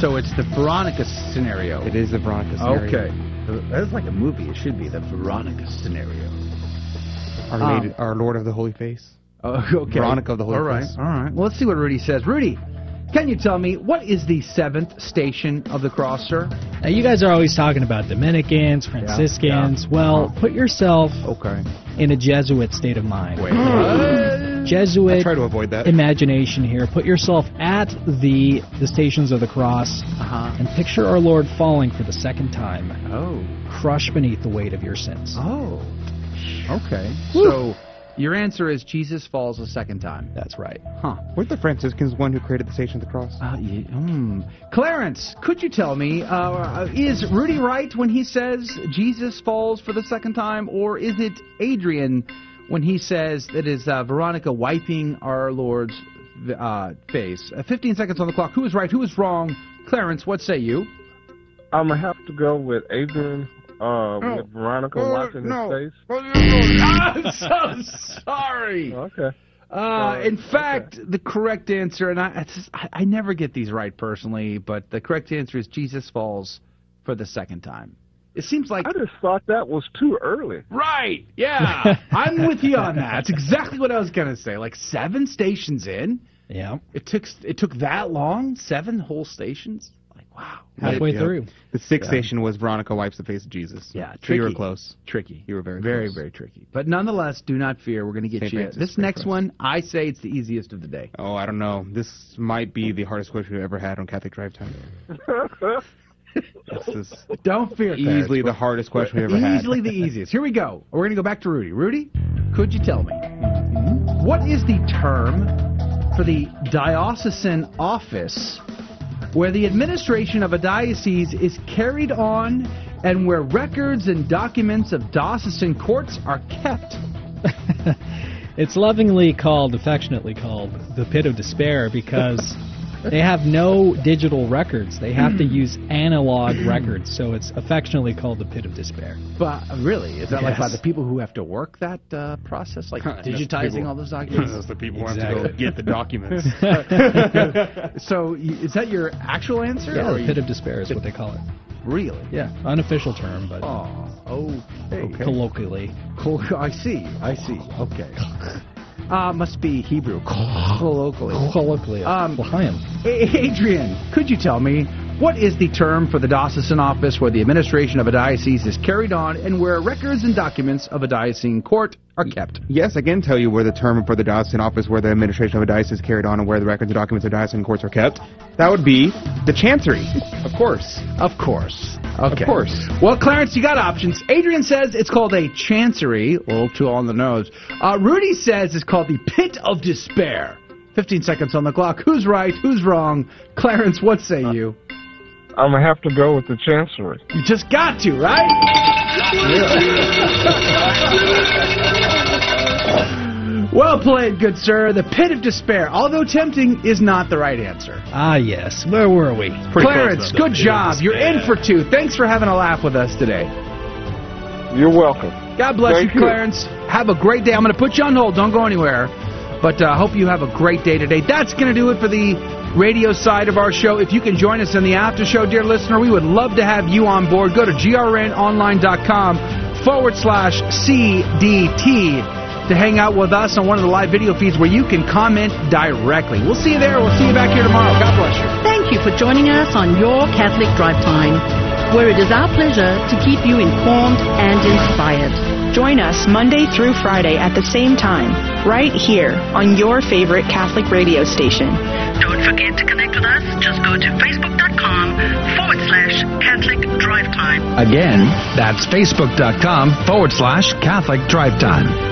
Speaker 1: so it's the Veronica scenario.
Speaker 3: It is the Veronica scenario.
Speaker 1: Okay, that's like a movie. It should be the Veronica scenario.
Speaker 3: Our,
Speaker 1: Um,
Speaker 3: lady, our Lord of the Holy Face.
Speaker 1: Oh, okay.
Speaker 3: Veronica of the Holy
Speaker 1: All right,
Speaker 3: Face.
Speaker 1: all right. Well, let's see what Rudy says. Rudy, can you tell me what is the seventh station of the cross, sir?
Speaker 2: Now, you guys are always talking about Dominicans, Franciscans.
Speaker 1: yeah.
Speaker 2: Well, put yourself
Speaker 1: Okay.
Speaker 2: in a Jesuit state of mind.
Speaker 1: Wait.
Speaker 2: Jesuit
Speaker 3: I try to avoid that.
Speaker 2: imagination here. Put yourself at the the stations of the cross
Speaker 1: Uh-huh.
Speaker 2: and picture our Lord falling for the second time,
Speaker 1: Oh.
Speaker 2: crushed beneath the weight of your sins.
Speaker 1: Oh. Okay. So your answer is Jesus falls a second time.
Speaker 2: That's right.
Speaker 1: Huh.
Speaker 3: Weren't the Franciscans one who created the Station of the Cross?
Speaker 1: Uh, ye- mm. Clarence, could you tell me, uh, is Rudy right when he says Jesus falls for the second time, or is it Adrian when he says that is uh, Veronica wiping our Lord's uh, face? Uh, 15 seconds on the clock. Who is right? Who is wrong? Clarence, what say you?
Speaker 17: I'm gonna have to go with Adrian uh, with Veronica
Speaker 1: Oh,
Speaker 17: watching
Speaker 1: no.
Speaker 17: his face.
Speaker 1: I'm so sorry.
Speaker 17: Okay.
Speaker 1: Uh, in fact, the correct answer, and I, just, I, I never get these right personally, but the correct answer is Jesus falls for the second time. It seems like
Speaker 17: I just thought that was too early.
Speaker 1: right. Yeah, I'm with you on that. That's exactly what I was gonna say. Like seven stations in,
Speaker 2: Yeah.
Speaker 1: it took it took that long, seven whole stations. Like wow,
Speaker 2: Halfway
Speaker 3: Yeah.
Speaker 2: through.
Speaker 3: The sixth
Speaker 1: Yeah.
Speaker 3: station was Veronica wipes the face of Jesus.
Speaker 1: Yeah,
Speaker 3: So you were close.
Speaker 1: tricky.
Speaker 3: You were very
Speaker 1: very
Speaker 3: close.
Speaker 1: very tricky. But nonetheless, do not fear. We're gonna get
Speaker 3: St.
Speaker 1: you.
Speaker 3: Francis,
Speaker 1: this
Speaker 3: St.
Speaker 1: next
Speaker 3: Francis.
Speaker 1: one, I say it's the easiest of the day.
Speaker 3: Oh, I don't know. This might be the hardest question we've ever had on Catholic Drive Time. This is
Speaker 1: Don't fear.
Speaker 3: easily
Speaker 1: Clarence.
Speaker 3: the hardest question we've ever had.
Speaker 1: Easily the easiest. Here we go. We're going to go back to Rudy. Rudy, could you tell me what is the term for the diocesan office where the administration of a diocese is carried on and where records and documents of diocesan courts are kept?
Speaker 2: It's lovingly called, affectionately called, the pit of despair because they have no digital records. They have to use analog records, so it's affectionately called the pit of despair.
Speaker 1: But really, is that like by the people who have to work that uh, process, like
Speaker 3: That's
Speaker 1: digitizing
Speaker 3: people-
Speaker 1: all those documents?
Speaker 3: That's the people who have to go get the documents.
Speaker 1: so, is that your actual answer?
Speaker 2: Yeah,
Speaker 1: or
Speaker 2: the pit of despair is what they call it.
Speaker 1: Really?
Speaker 2: Yeah, unofficial term, but
Speaker 1: Oh, okay.
Speaker 2: colloquially.
Speaker 1: Col- I see. I see. Okay. Uh, must be Hebrew. Colloquially.
Speaker 2: Colloquially.
Speaker 1: Um,
Speaker 2: L'chaim.
Speaker 1: Adrian, could you tell me what is the term for the diocesan office where the administration of a diocese is carried on and where records and documents of a diocesan court are kept?
Speaker 3: yes, I can tell you where the term for the diocesan office, where the administration of a diocese is carried on, and where the records and documents of diocesan courts are kept. That would be the chancery, of course.
Speaker 1: Of course. Okay.
Speaker 3: Of course.
Speaker 1: Well, Clarence, you got options. Adrian says it's called a chancery, a little too on the nose. Uh, Rudy says it's called the pit of despair. 15 seconds on the clock. Who's right? Who's wrong? Clarence, what say you?
Speaker 17: I'm gonna have to go with the Chancery.
Speaker 1: You just got to, right? well played, good sir. The pit of despair, although tempting, is not the right answer.
Speaker 2: Ah, yes. Where were we?
Speaker 1: Clarence, good job. You're in for two. Thanks for having a laugh with us today.
Speaker 17: You're welcome.
Speaker 1: God bless
Speaker 17: Thank
Speaker 1: you,
Speaker 17: you.
Speaker 1: Clarence. Have a great day. I'm going to put you on hold. Don't go anywhere. But uh, I hope you have a great day today. That's going to do it for the radio side of our show. If you can join us in the after show, dear listener, we would love to have you on board. Go to grnonline.com forward slash CDT to hang out with us on one of the live video feeds where you can comment directly. We'll see you there. We'll see you back here tomorrow. God bless you.
Speaker 18: Thank you for joining us on Your Catholic Drive Time, where it is our pleasure to keep you informed and inspired.
Speaker 19: Join us Monday through Friday at the same time, right here on your favorite Catholic radio station.
Speaker 20: Don't forget to connect with us. Just go to facebook.com forward slash Catholic Drive Time.
Speaker 21: Again, that's facebook.com forward slash Catholic Drive Time.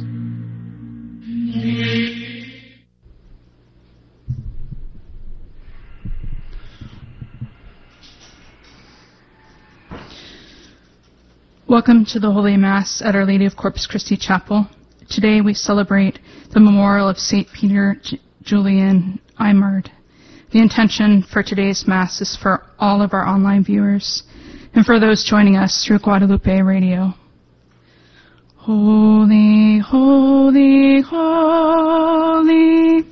Speaker 22: Welcome to the Holy Mass at Our Lady of Corpus Christi Chapel. Today we celebrate the memorial of St. Peter J- Julian Eymard. The intention for today's Mass is for all of our online viewers and for those joining us through Guadalupe Radio. Holy, holy, holy,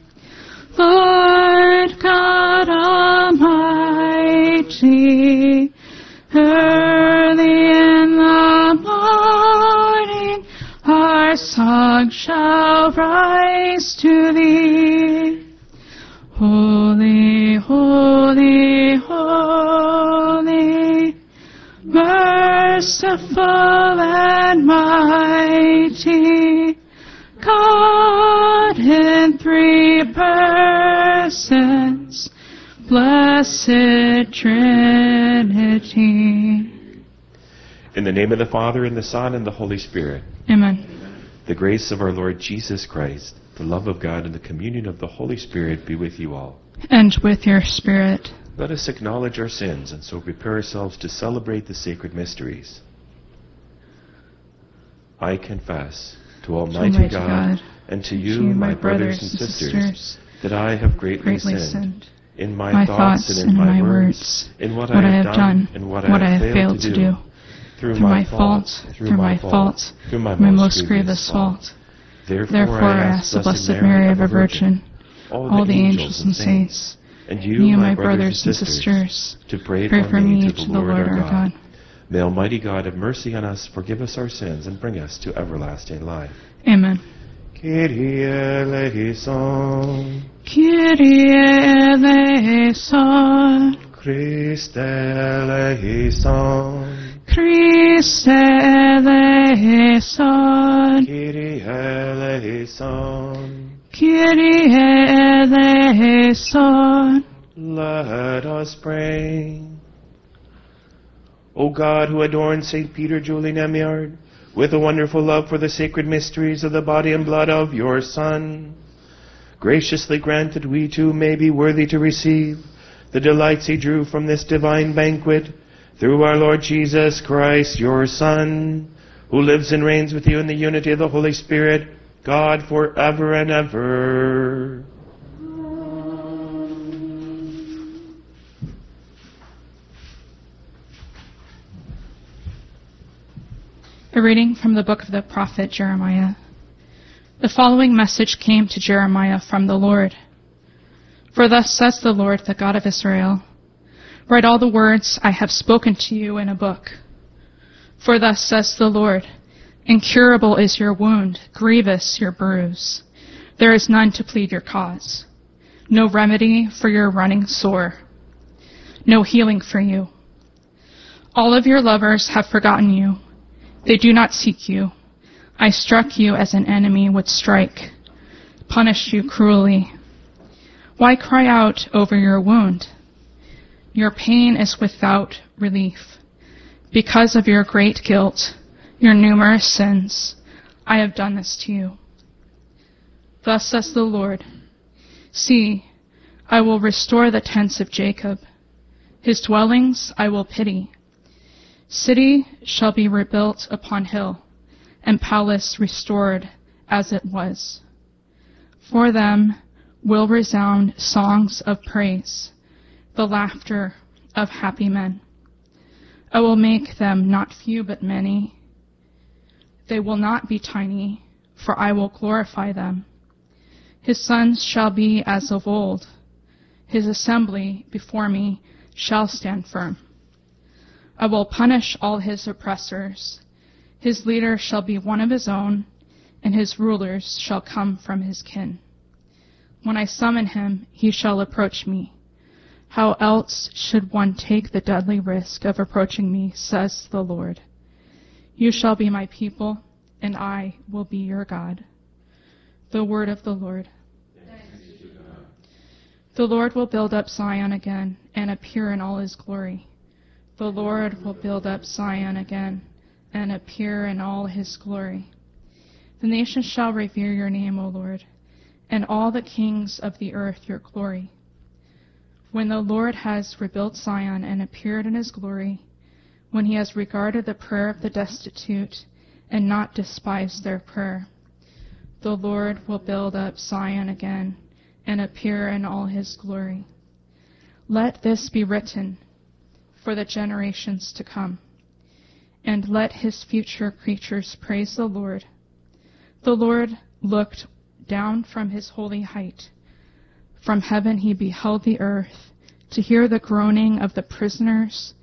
Speaker 22: Lord God Almighty, song shall rise to thee. Holy, holy, holy, merciful and mighty, God in three persons, blessed Trinity.
Speaker 23: In the name of the Father, and the Son, and the Holy Spirit.
Speaker 22: Amen.
Speaker 23: The grace of our Lord Jesus Christ, the love of God, and the communion of the Holy Spirit be with you all.
Speaker 22: And with your spirit.
Speaker 23: Let us acknowledge our sins and so prepare ourselves to celebrate the sacred mysteries. I confess to Almighty,
Speaker 22: Almighty
Speaker 23: God,
Speaker 22: God,
Speaker 23: and to you, my brothers and sisters, that I have greatly,
Speaker 22: greatly
Speaker 23: sinned, in my,
Speaker 22: My
Speaker 23: thoughts, and in my,
Speaker 22: my
Speaker 23: words,
Speaker 22: words,
Speaker 23: in what,
Speaker 22: what
Speaker 23: I have done,
Speaker 22: done,
Speaker 23: and what,
Speaker 22: what
Speaker 23: I have failed to do, through,
Speaker 22: through my fault,
Speaker 23: through my fault, through my,
Speaker 22: most grievous fault.
Speaker 23: Therefore,
Speaker 22: Therefore I ask the Blessed Mary, ever Virgin, all the angels and saints,
Speaker 23: and you,
Speaker 22: my brothers and sisters,
Speaker 23: to pray,
Speaker 22: pray
Speaker 23: for,
Speaker 22: for
Speaker 23: me
Speaker 22: me
Speaker 23: to the Lord
Speaker 22: our
Speaker 23: our God.
Speaker 22: God.
Speaker 23: May Almighty God have mercy on us, forgive us our sins, and bring us to everlasting life.
Speaker 22: Amen.
Speaker 23: Kyrie eleison,
Speaker 22: Kyrie eleison,
Speaker 23: Christe eleison,
Speaker 22: Christe eleison,
Speaker 23: Kyrie eleison.
Speaker 22: Kyrie eleison.
Speaker 23: Let us pray. O God, who adorned St. Peter Julian Eymard with a wonderful love for the sacred mysteries of the body and blood of your Son, graciously grant that we too may be worthy to receive the delights he drew from this divine banquet through our Lord Jesus Christ, your Son, who lives and reigns with you in the unity of the Holy Spirit, God forever and ever.
Speaker 22: A reading from the book of the prophet Jeremiah. The following message came to Jeremiah from the Lord. For thus says the Lord, the God of Israel Write all the words I have spoken to you in a book. For thus says the Lord Incurable is your wound, grievous your bruise. There is none to plead your cause, no remedy for your running sore, no healing for you. All of your lovers have forgotten you. They do not seek you. I struck you as an enemy would strike, punished you cruelly. Why cry out over your wound? Your pain is without relief. Because of your great guilt, your numerous sins, I have done this to you. Thus says the Lord See, I will restore the tents of Jacob. His dwellings I will pity. City shall be rebuilt upon hill, and palace restored as it was. For them will resound songs of praise, the laughter of happy men. I will make them not few but many. They will not be tiny, for I will glorify them. His sons shall be as of old. His assembly before me shall stand firm. I will punish all his oppressors. His leader shall be one of his own, and his rulers shall come from his kin. When I summon him, he shall approach me. How else should one take the deadly risk of approaching me, says the Lord. You shall be my people, and I will be your God. The word of the Lord. The Lord will build up Zion again and appear in all his glory. The Lord will build up Zion again and appear in all his glory. The nations shall revere your name, O Lord, and all the kings of the earth your glory. When the Lord has rebuilt Zion and appeared in his glory, when he has regarded the prayer of the destitute and not despised their prayer, the Lord will build up Zion again and appear in all his glory. Let this be written for the generations to come, and let his future creatures praise the Lord. The Lord looked down from his holy height. From heaven he beheld the earth to hear the groaning of the prisoners,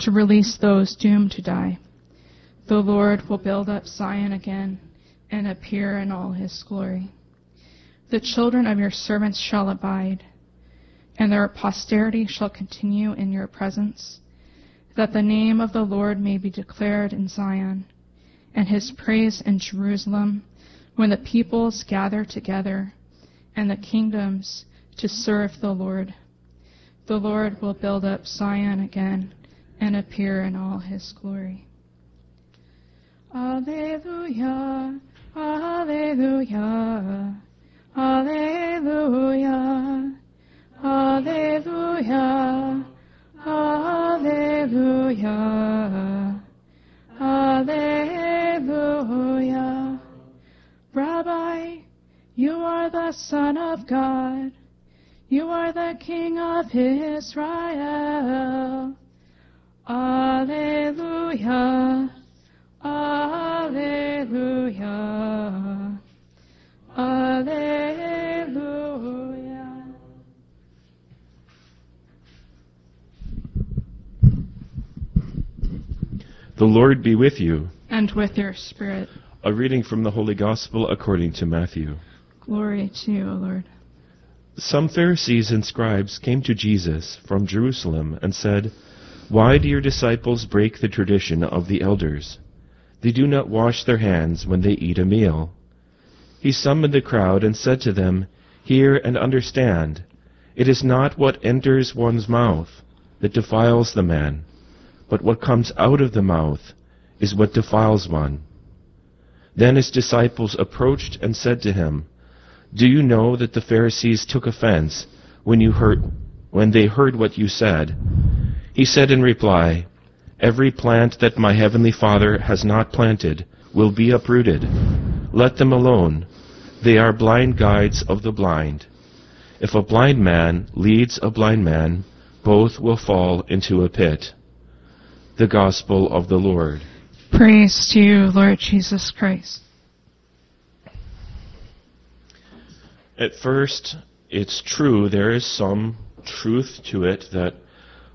Speaker 22: to release those doomed to die. The Lord will build up Zion again and appear in all his glory. The children of your servants shall abide, and their posterity shall continue in your presence, that the name of the Lord may be declared in Zion, and his praise in Jerusalem, when the peoples gather together, and the kingdoms to serve the Lord. The Lord will build up Zion again and appear in all his glory. Alleluia, Alleluia. Alleluia, Alleluia, Alleluia, Alleluia. Rabbi, you are the Son of God. You are the King of Israel. Alleluia, Alleluia. Alleluia.
Speaker 23: The Lord be with you.
Speaker 22: And with your spirit.
Speaker 23: A reading from the Holy Gospel according to Matthew.
Speaker 22: Glory to you, O Lord.
Speaker 23: Some Pharisees and scribes came to Jesus from Jerusalem and said, Why do your disciples break the tradition of the elders? They do not wash their hands when they eat a meal. He summoned the crowd and said to them, Hear and understand. It is not what enters one's mouth that defiles the man, but what comes out of the mouth is what defiles one. Then his disciples approached and said to him, Do you know that the Pharisees took offense when you heard when they heard what you said? He said in reply, Every plant that my heavenly Father has not planted will be uprooted. Let them alone. They are blind guides of the blind. If a blind man leads a blind man, both will fall into a pit. The Gospel of the Lord.
Speaker 22: Praise to you, Lord Jesus Christ.
Speaker 23: At first, it's true, there is some truth to it that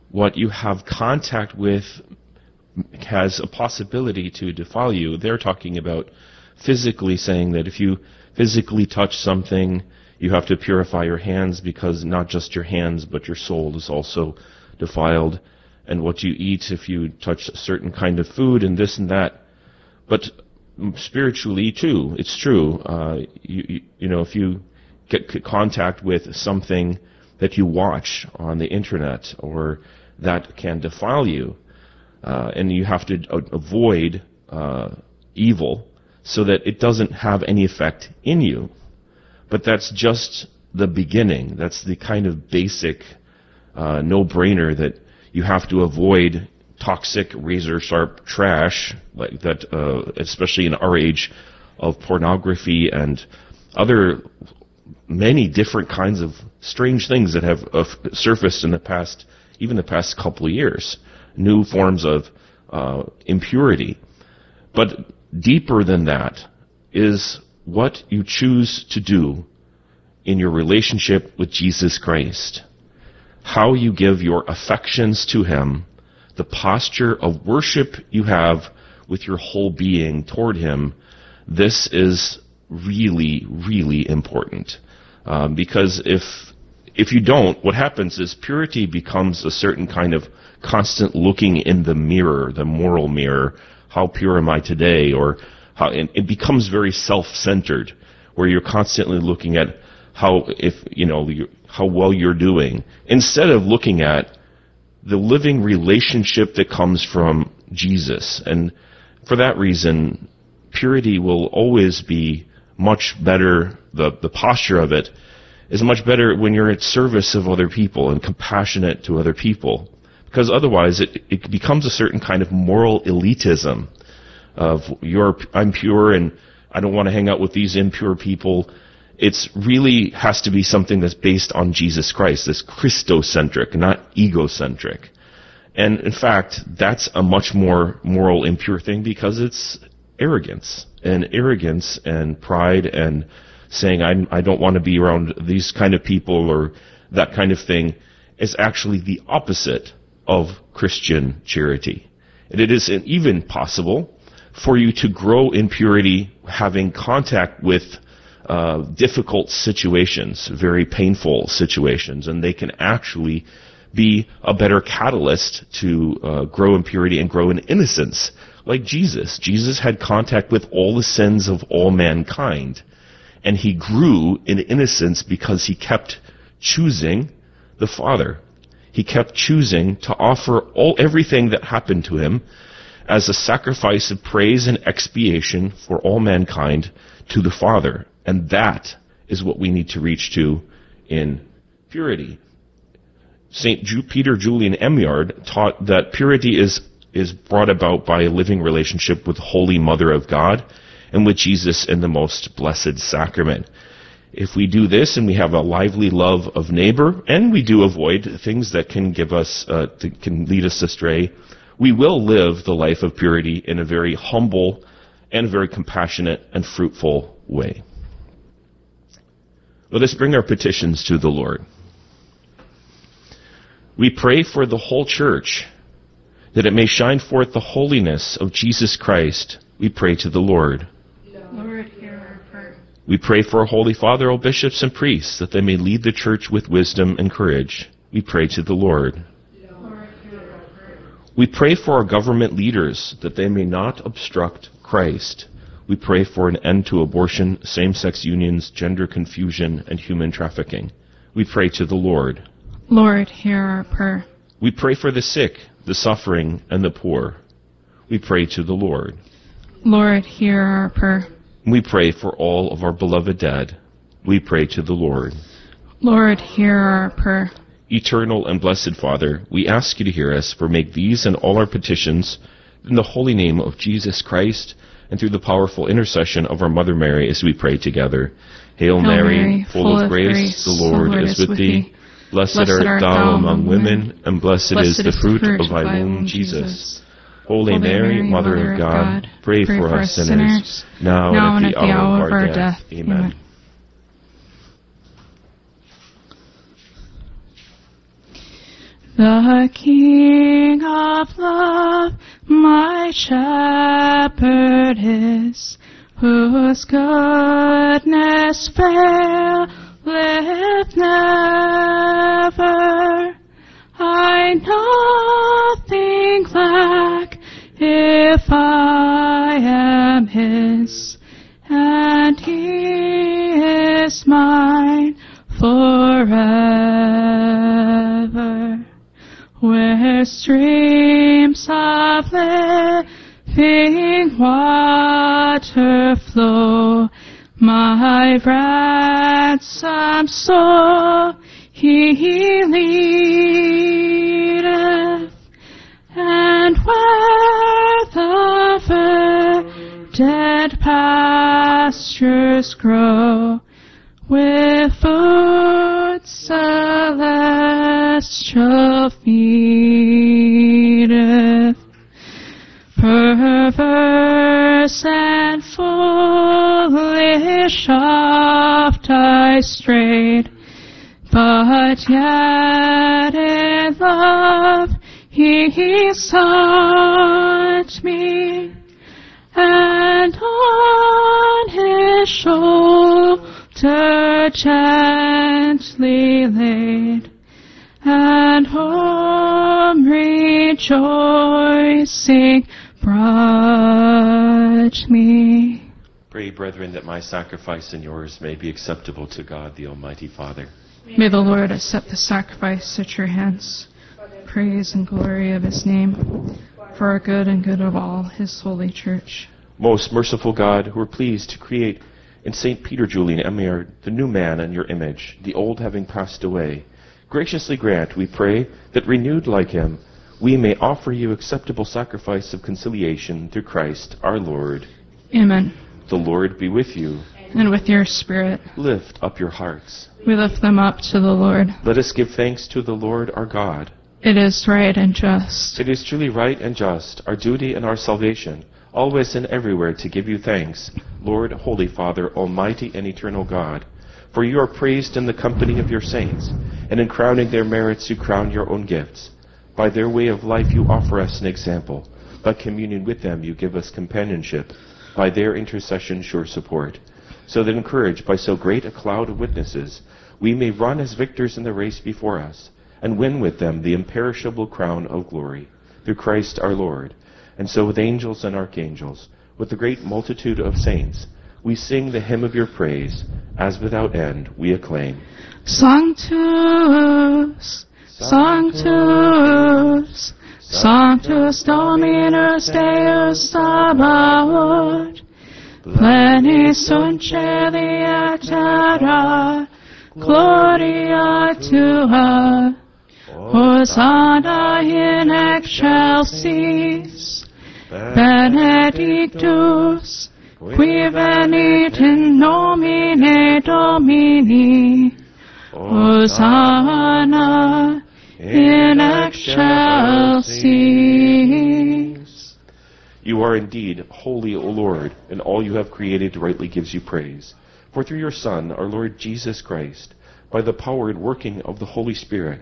Speaker 23: what you have contact with has a possibility to defile you. They're talking about physically saying that if you physically touch something, you have to purify your hands because not just your hands but your soul is also defiled. And what you eat, if you touch a certain kind of food and this and that. But spiritually too, it's true. Uh, you, you, you know, if you get contact with something that you watch on the internet or that can defile you, uh, and you have to avoid uh, evil so that it doesn't have any effect in you. But that's just the beginning. That's the kind of basic uh, no-brainer that you have to avoid toxic, razor-sharp trash like that, uh, especially in our age of pornography and other many different kinds of strange things that have uh, surfaced in the past, even the past couple of years. New forms of uh, impurity. But deeper than that is what you choose to do in your relationship with Jesus Christ. How you give your affections to Him, the posture of worship you have with your whole being toward Him, this is really, really important. Um, because if if you don't, what happens is purity becomes a certain kind of constant looking in the mirror, the moral mirror. How pure am I today? Or how, it becomes very self-centered, where you're constantly looking at how, if, you know, how well you're doing, instead of looking at the living relationship that comes from Jesus. And for that reason, purity will always be much better, the, the posture of it is much better when you're at service of other people and compassionate to other people. Because otherwise it, it becomes a certain kind of moral elitism of you're, I'm pure and I don't want to hang out with these impure people. It's really has to be something that's based on Jesus Christ, that's Christocentric, not egocentric. And in fact, that's a much more moral impure thing because it's arrogance. And arrogance and pride and saying I, I don't want to be around these kind of people or that kind of thing is actually the opposite of Christian charity. And it is even possible for you to grow in purity having contact with uh, difficult situations, very painful situations, and they can actually be a better catalyst to uh, grow in purity and grow in innocence, like Jesus. Jesus had contact with all the sins of all mankind and he grew in innocence because he kept choosing the Father. He kept choosing to offer all everything that happened to him as a sacrifice of praise and expiation for all mankind to the Father. And that is what we need to reach to in purity. St. Peter Julian Eymard taught that purity is, is brought about by a living relationship with Holy Mother of God and with Jesus in the most blessed sacrament. If we do this and we have a lively love of neighbor, and we do avoid things that can give us, uh, can lead us astray, we will live the life of purity in a very humble and very compassionate and fruitful way. Let us bring our petitions to the Lord. We pray for the whole church that it may shine forth the holiness of Jesus Christ. We pray to the Lord. We pray for our Holy Father, all bishops and priests, that they may lead the church with wisdom and courage. We pray to the Lord. We pray for our government leaders, that they may not obstruct Christ. We pray for an end to abortion, same-sex unions, gender confusion, and human trafficking. We pray to the Lord.
Speaker 22: Lord, hear our prayer.
Speaker 23: We pray for the sick, the suffering, and the poor. We pray to the Lord.
Speaker 22: Lord, hear our prayer.
Speaker 23: We pray for all of our beloved dead. We pray to the Lord.
Speaker 22: Lord, hear our prayer.
Speaker 23: Eternal and blessed Father, we ask you to hear us, for make these and all our petitions in the holy name of Jesus Christ and through the powerful intercession of our Mother Mary as we pray together. Hail, Hail Mary, Mary, full, of grace, grace, the Lord, Lord is with thee. Blessed, blessed art thou among women, and blessed, blessed is the fruit of thy womb, Jesus. Holy, Holy Mary, Mary, Mother of God, God pray, pray, for us sinners, sinners now, now, and at the, at the hour, hour, of our death. death. Amen. Amen.
Speaker 22: The King of love, my shepherd is, whose goodness faileth never. I nothing lack if I am His, and He is mine forever. Where streams of living water flow, my ransom soul he leadeth, and where verdant pastures grow, with food celestial feedeth. Perverse and foolish oft I strayed, but yet in love he sought me, and on his shoulder gently laid, and home rejoicing brought me.
Speaker 23: Pray, brethren, that my sacrifice and yours may be acceptable to God, the Almighty Father.
Speaker 22: May the Lord accept the sacrifice at your hands, praise and glory of his name, for our good and good of all his holy church.
Speaker 23: Most merciful God, who are pleased to create in St. Peter Julian Eymard the new man in your image, the old having passed away, graciously grant, we pray, that renewed like him, we may offer you acceptable sacrifice of conciliation through Christ our Lord.
Speaker 22: Amen.
Speaker 23: The Lord be with you.
Speaker 22: And with your spirit,
Speaker 23: Lift up your hearts.
Speaker 22: we lift them up to the Lord.
Speaker 23: Let us give thanks to the Lord our God.
Speaker 22: It is right and just.
Speaker 23: It is truly right and just, our duty and our salvation, always and everywhere to give you thanks, Lord, Holy Father, Almighty and eternal God. For you are praised in the company of your saints, and in crowning their merits you crown your own gifts. By their way of life you offer us an example. By communion with them you give us companionship. By their intercession sure support. So that encouraged by so great a cloud of witnesses, we may run as victors in the race before us, and win with them the imperishable crown of glory. Through Christ our Lord. And so with angels and archangels, with the great multitude of saints, we sing the hymn of your praise, as without end we acclaim.
Speaker 22: Sanctus, Sanctus, Sanctus Dominus Deus Sabaoth, Plenis sunt celi et terra, Gloria Tua, Hosanna in excelsis, Benedictus, qui venit in nomine Domini, Hosanna in excelsis.
Speaker 23: You are indeed holy, O Lord, and all you have created rightly gives you praise. For through your Son, our Lord Jesus Christ, by the power and working of the Holy Spirit,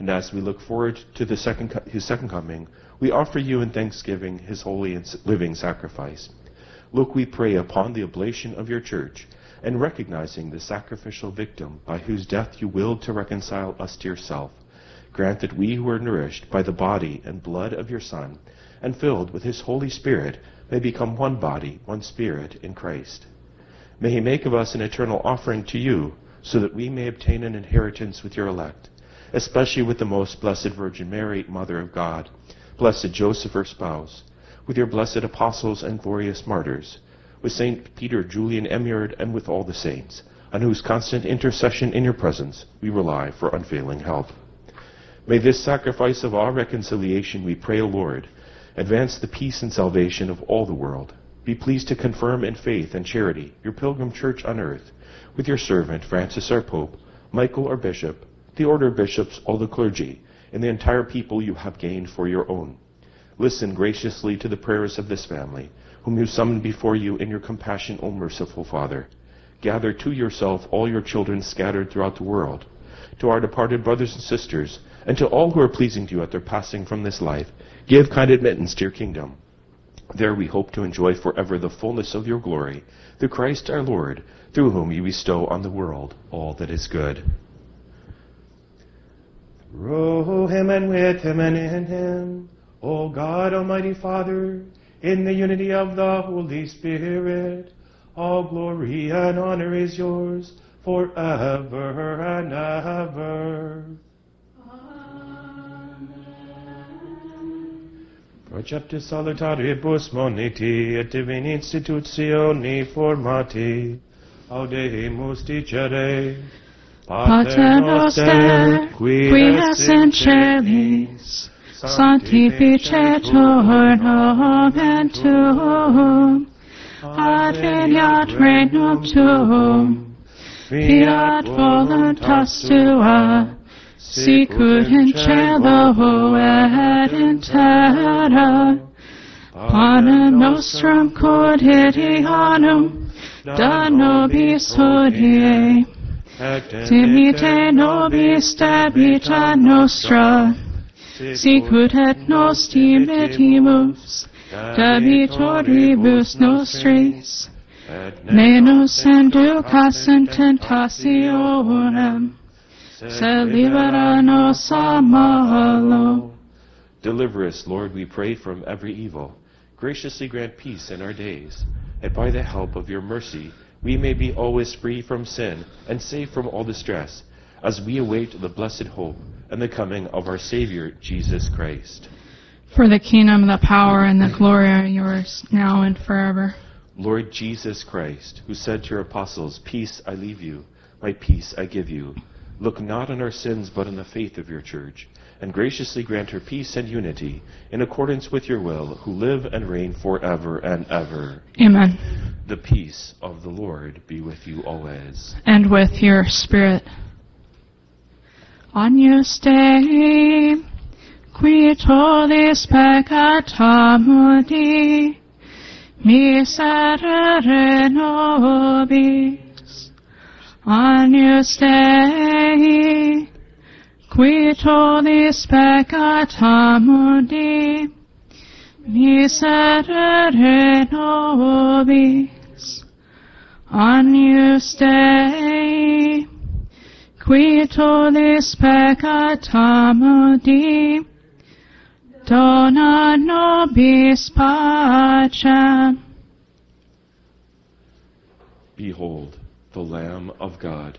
Speaker 23: and as we look forward to the second, his second coming, we offer you in thanksgiving his holy and living sacrifice. Look, we pray, upon the oblation of your church, and recognizing the sacrificial victim by whose death you willed to reconcile us to yourself. Grant that we who are nourished by the body and blood of your Son, and filled with his Holy Spirit, may become one body, one spirit in Christ. May he make of us an eternal offering to you, so that we may obtain an inheritance with your elect, especially with the most blessed Virgin Mary, Mother of God, blessed Joseph, her spouse, with your blessed apostles and glorious martyrs, with Saint Peter, Julian Eymard, and with all the saints, on whose constant intercession in your presence we rely for unfailing help. May this sacrifice of our reconciliation, we pray, O Lord, advance the peace and salvation of all the world. Be pleased to confirm in faith and charity your pilgrim church on earth, with your servant Francis our Pope, Michael our Bishop, the order of bishops, all the clergy, and the entire people you have gained for your own. Listen graciously to the prayers of this family, whom you summon before you in your compassion, O merciful Father. Gather to yourself all your children scattered throughout the world. To our departed brothers and sisters, and to all who are pleasing to you at their passing from this life, give kind admittance to your kingdom. There we hope to enjoy forever the fullness of your glory, through Christ our Lord, through whom you bestow on the world all that is good. Through him and with him and in him, O God Almighty Father, in the unity of the Holy Spirit, all glory and honor is yours forever and ever. Proceptus salutaribus moniti et divini institutioni formati, audemus dicere,
Speaker 22: Pater noster, qui es in celis, sanctificetur nomen tuum, adveniat regnum tuum, fiat voluntas tua, sicut in cielo et in terra. Panem nostrum quotidianum, da nobis hodie, Dimite nobis debita nostra, sicut et nos dimitimus debitoribus nostris, ne nos inducas in tentationem, sed libera nos a malo.
Speaker 23: Deliver us, Lord, we pray, from every evil. Graciously grant peace in our days, and by the help of your mercy, we may be always free from sin and safe from all distress, as we await the blessed hope and the coming of our Savior, Jesus Christ.
Speaker 22: For the kingdom, the power, and the glory are yours, now and forever.
Speaker 23: Lord Jesus Christ, who said to your apostles, Peace I leave you, my peace I give you, look not on our sins but on the faith of your church, and graciously grant her peace and unity, in accordance with your will, who live and reign forever and ever.
Speaker 22: Amen.
Speaker 23: The peace of the Lord be with you always.
Speaker 22: And with your spirit. Agnus Dei, qui tollis peccata mundi, miserere nobis. Agnus Dei, qui tollis peccata mundi, miserere nobis. Agnus Dei, qui tollis peccata mundi, dona nobis pacem.
Speaker 23: Behold, the Lamb of God.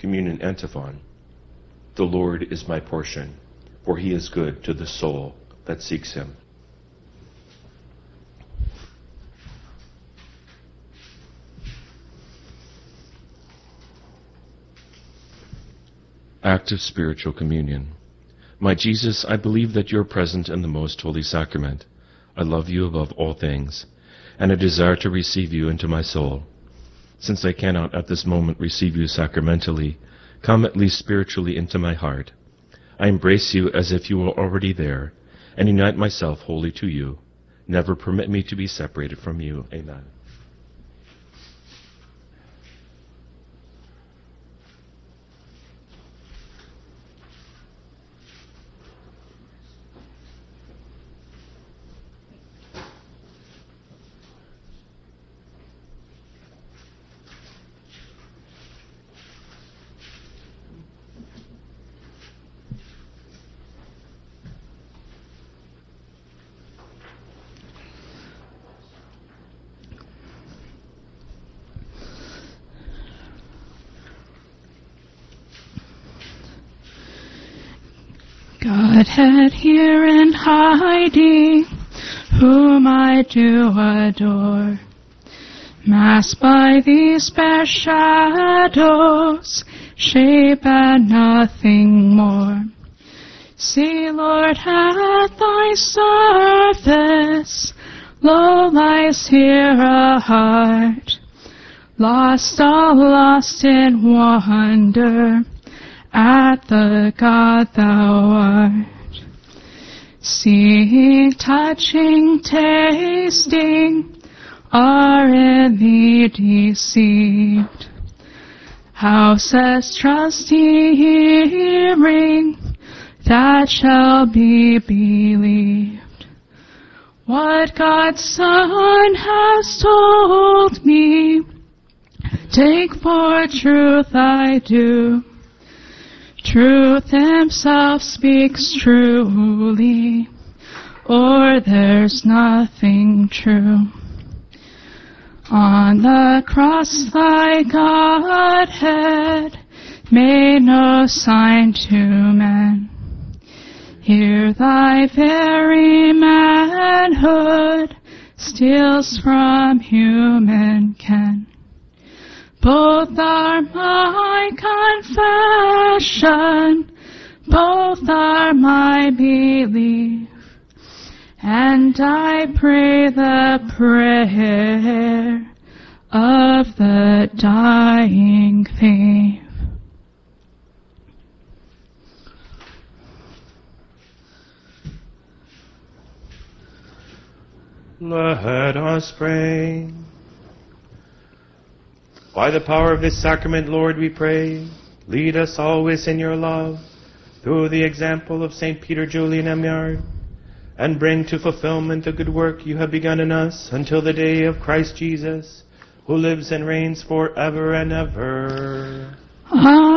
Speaker 23: communion antiphon. The Lord is my portion, for he is good to the soul that seeks him. Act of Spiritual Communion. My Jesus, I believe that you are present in the Most Holy Sacrament. I love you above all things, and I desire to receive you into my soul. Since I cannot at this moment receive you sacramentally, come at least spiritually into my heart. I embrace you as if you were already there, and unite myself wholly to you. Never permit me to be separated from you. Amen.
Speaker 22: Godhead here in hiding, whom I do adore. Masked by these bare shadows, shape and nothing more. See, Lord, at thy service, lo lies here a heart, lost, all lost in wonder at the God thou art. Seeing, touching, tasting, are thee deceived. How says trusty hearing, that shall be believed. What God's Son has told me, take for truth I do. Truth himself speaks truly, or there's nothing true. On the cross thy Godhead made no sign to men. Here thy very manhood steals from human ken. Both are my confession, both are my belief, and I pray the prayer of the dying thief.
Speaker 24: Let us pray. By the power of this sacrament, Lord, we pray, lead us always in your love, through the example of St. Peter Julian Eymard, and bring to fulfillment the good work you have begun in us until the day of Christ Jesus, who lives and reigns forever and ever.
Speaker 22: Amen.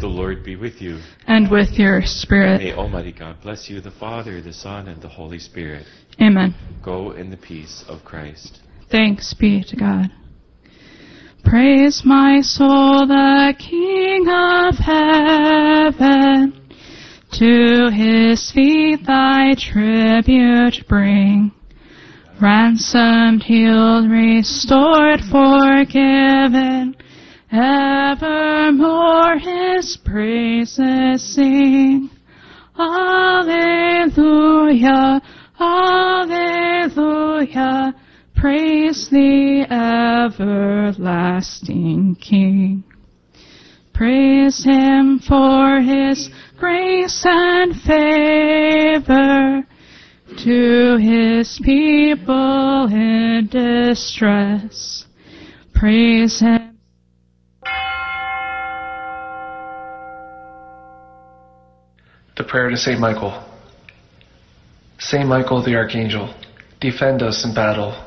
Speaker 24: The Lord be with you.
Speaker 22: And with your spirit.
Speaker 24: May Almighty God bless you, the Father, the Son, and the Holy Spirit.
Speaker 22: Amen.
Speaker 24: Go in the peace of Christ.
Speaker 22: Thanks be to God. Praise my soul, the King of heaven. To his feet thy tribute bring. Ransomed, healed, restored, forgiven. Evermore his praises sing. Alleluia, Alleluia. Praise the everlasting King. Praise him for his grace and favor to his people in distress. Praise him.
Speaker 25: The prayer to Saint Michael. Saint Michael the Archangel, defend us in battle.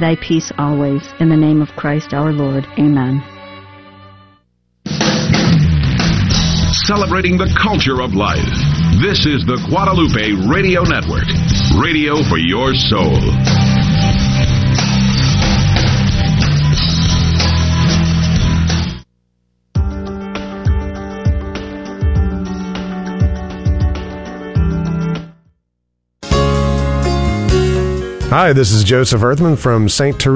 Speaker 26: thy peace always. In the name of Christ our Lord. Amen.
Speaker 16: Celebrating the culture of life. This is the Guadalupe Radio Network. Radio for your soul.
Speaker 27: Hi, this is Joseph Earthman from St. Teresa.